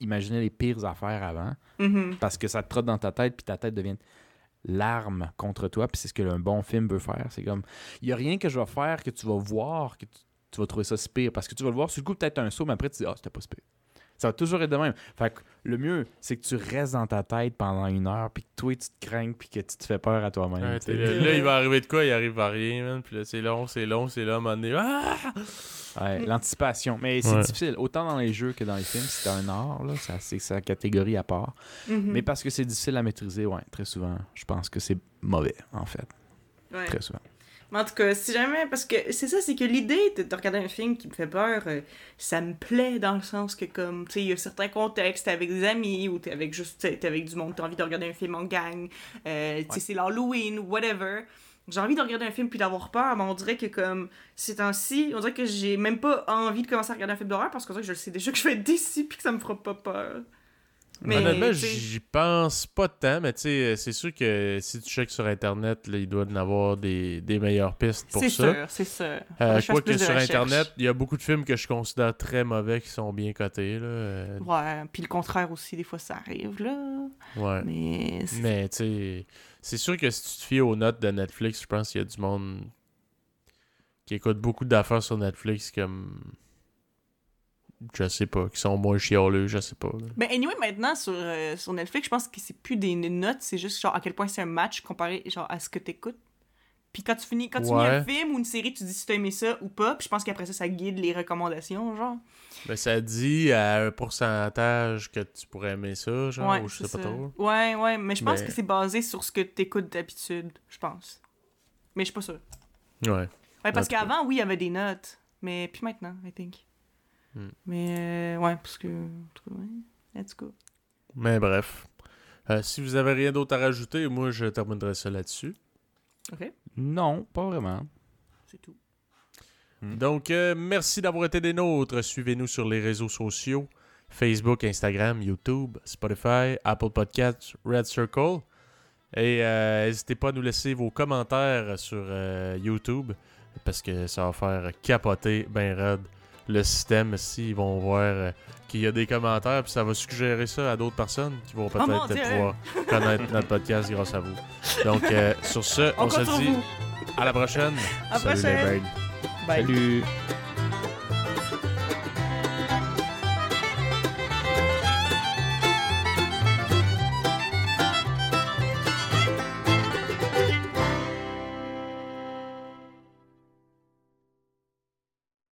imaginé les pires affaires avant, Mhm. parce que ça te trotte dans ta tête, puis ta tête devient l'arme contre toi, puis c'est ce que un bon film veut faire. C'est comme, il y a rien que je vais faire que tu vas voir, que tu, vas trouver ça si parce que tu vas le voir, sur le coup, peut-être un saut, mais après, tu dis, ah, c'était pas si. Ça va toujours être de même. Fait que le mieux, c'est que tu restes dans ta tête pendant une heure, puis que toi, tu te craignes, puis que tu te fais peur à toi-même. Ouais, là, là, il va arriver de quoi? Il arrive à rien, man. Puis là, c'est long, c'est long, c'est là, à un moment donné. Ah! Ouais, l'anticipation. Mais c'est Ouais. difficile, autant dans les jeux que dans les films. C'est un art, là. C'est sa catégorie à part. Mhm. Mais parce que c'est difficile à maîtriser, ouais, très souvent, je pense que c'est mauvais, en fait. Ouais. Très souvent. Mais en tout cas, si jamais, parce que c'est ça, c'est que l'idée de, de regarder un film qui me fait peur, euh, ça me plaît dans le sens que, comme, tu sais, il y a certains contextes, t'es avec des amis ou t'es avec juste, t'es avec du monde, t'as envie de regarder un film en gang, euh, tu sais, Ouais. c'est l'Halloween whatever. J'ai envie de regarder un film puis d'avoir peur, mais on dirait que, comme, ces temps-ci, on dirait que j'ai même pas envie de commencer à regarder un film d'horreur parce qu'on dirait que je le sais déjà que je vais être déçu puis que ça me fera pas peur. Mais, Honnêtement, j'y pense pas tant, mais tu sais, c'est sûr que si tu checkes sur Internet, là, il doit y en avoir des, des meilleures pistes pour c'est ça. sûr, c'est sûr. Euh, Faudrait que sur recherche. Internet, il y a beaucoup de films que je considère très mauvais qui sont bien cotés. Là. euh, Ouais, puis le contraire aussi, des fois, ça arrive, là. ouais. Mais. c'est- Mais tu sais, c'est sûr que si tu te fies aux notes de Netflix, je pense qu'il y a du monde qui écoute beaucoup d'affaires sur Netflix comme. Je sais pas, qui sont moins chialeux, je sais pas. Mais anyway, maintenant, sur, euh, sur Netflix, je pense que c'est plus des notes, c'est juste genre à quel point c'est un match comparé genre à ce que t'écoutes. Puis quand tu finis, quand tu finis un film ou une série, tu dis si t'as aimé ça ou pas. Puis je pense qu'après ça, ça guide les recommandations, genre. Mais ça dit à un pourcentage que tu pourrais aimer ça, genre, ouais, ou je sais pas trop. Ouais, ouais, mais je pense Mais- que c'est basé sur ce que t'écoutes d'habitude, je pense. Mais je suis pas sûre. Ouais. Ouais, parce qu'avant, oui, il y avait des notes. Mais puis maintenant, I think. Hmm. Mais euh, ouais, parce que. Let's go. Mais bref. Euh, si vous avez rien d'autre à rajouter, moi je terminerai ça là-dessus. Ok, Non, pas vraiment. c'est tout. Donc, euh, merci d'avoir été des nôtres. Suivez-nous sur les réseaux sociaux Facebook, Instagram, YouTube, Spotify, Apple Podcasts, Red Circle. Et euh, n'hésitez pas à nous laisser vos commentaires sur euh, YouTube parce que ça va faire capoter ben raide le système si ils vont voir euh, qu'il y a des commentaires puis ça va suggérer ça à d'autres personnes qui vont Oh peut-être pouvoir connaître notre podcast grâce à vous. Donc, euh, sur ce, on, On se dit vous. à la prochaine. À Salut les prochaine. Bye. Salut.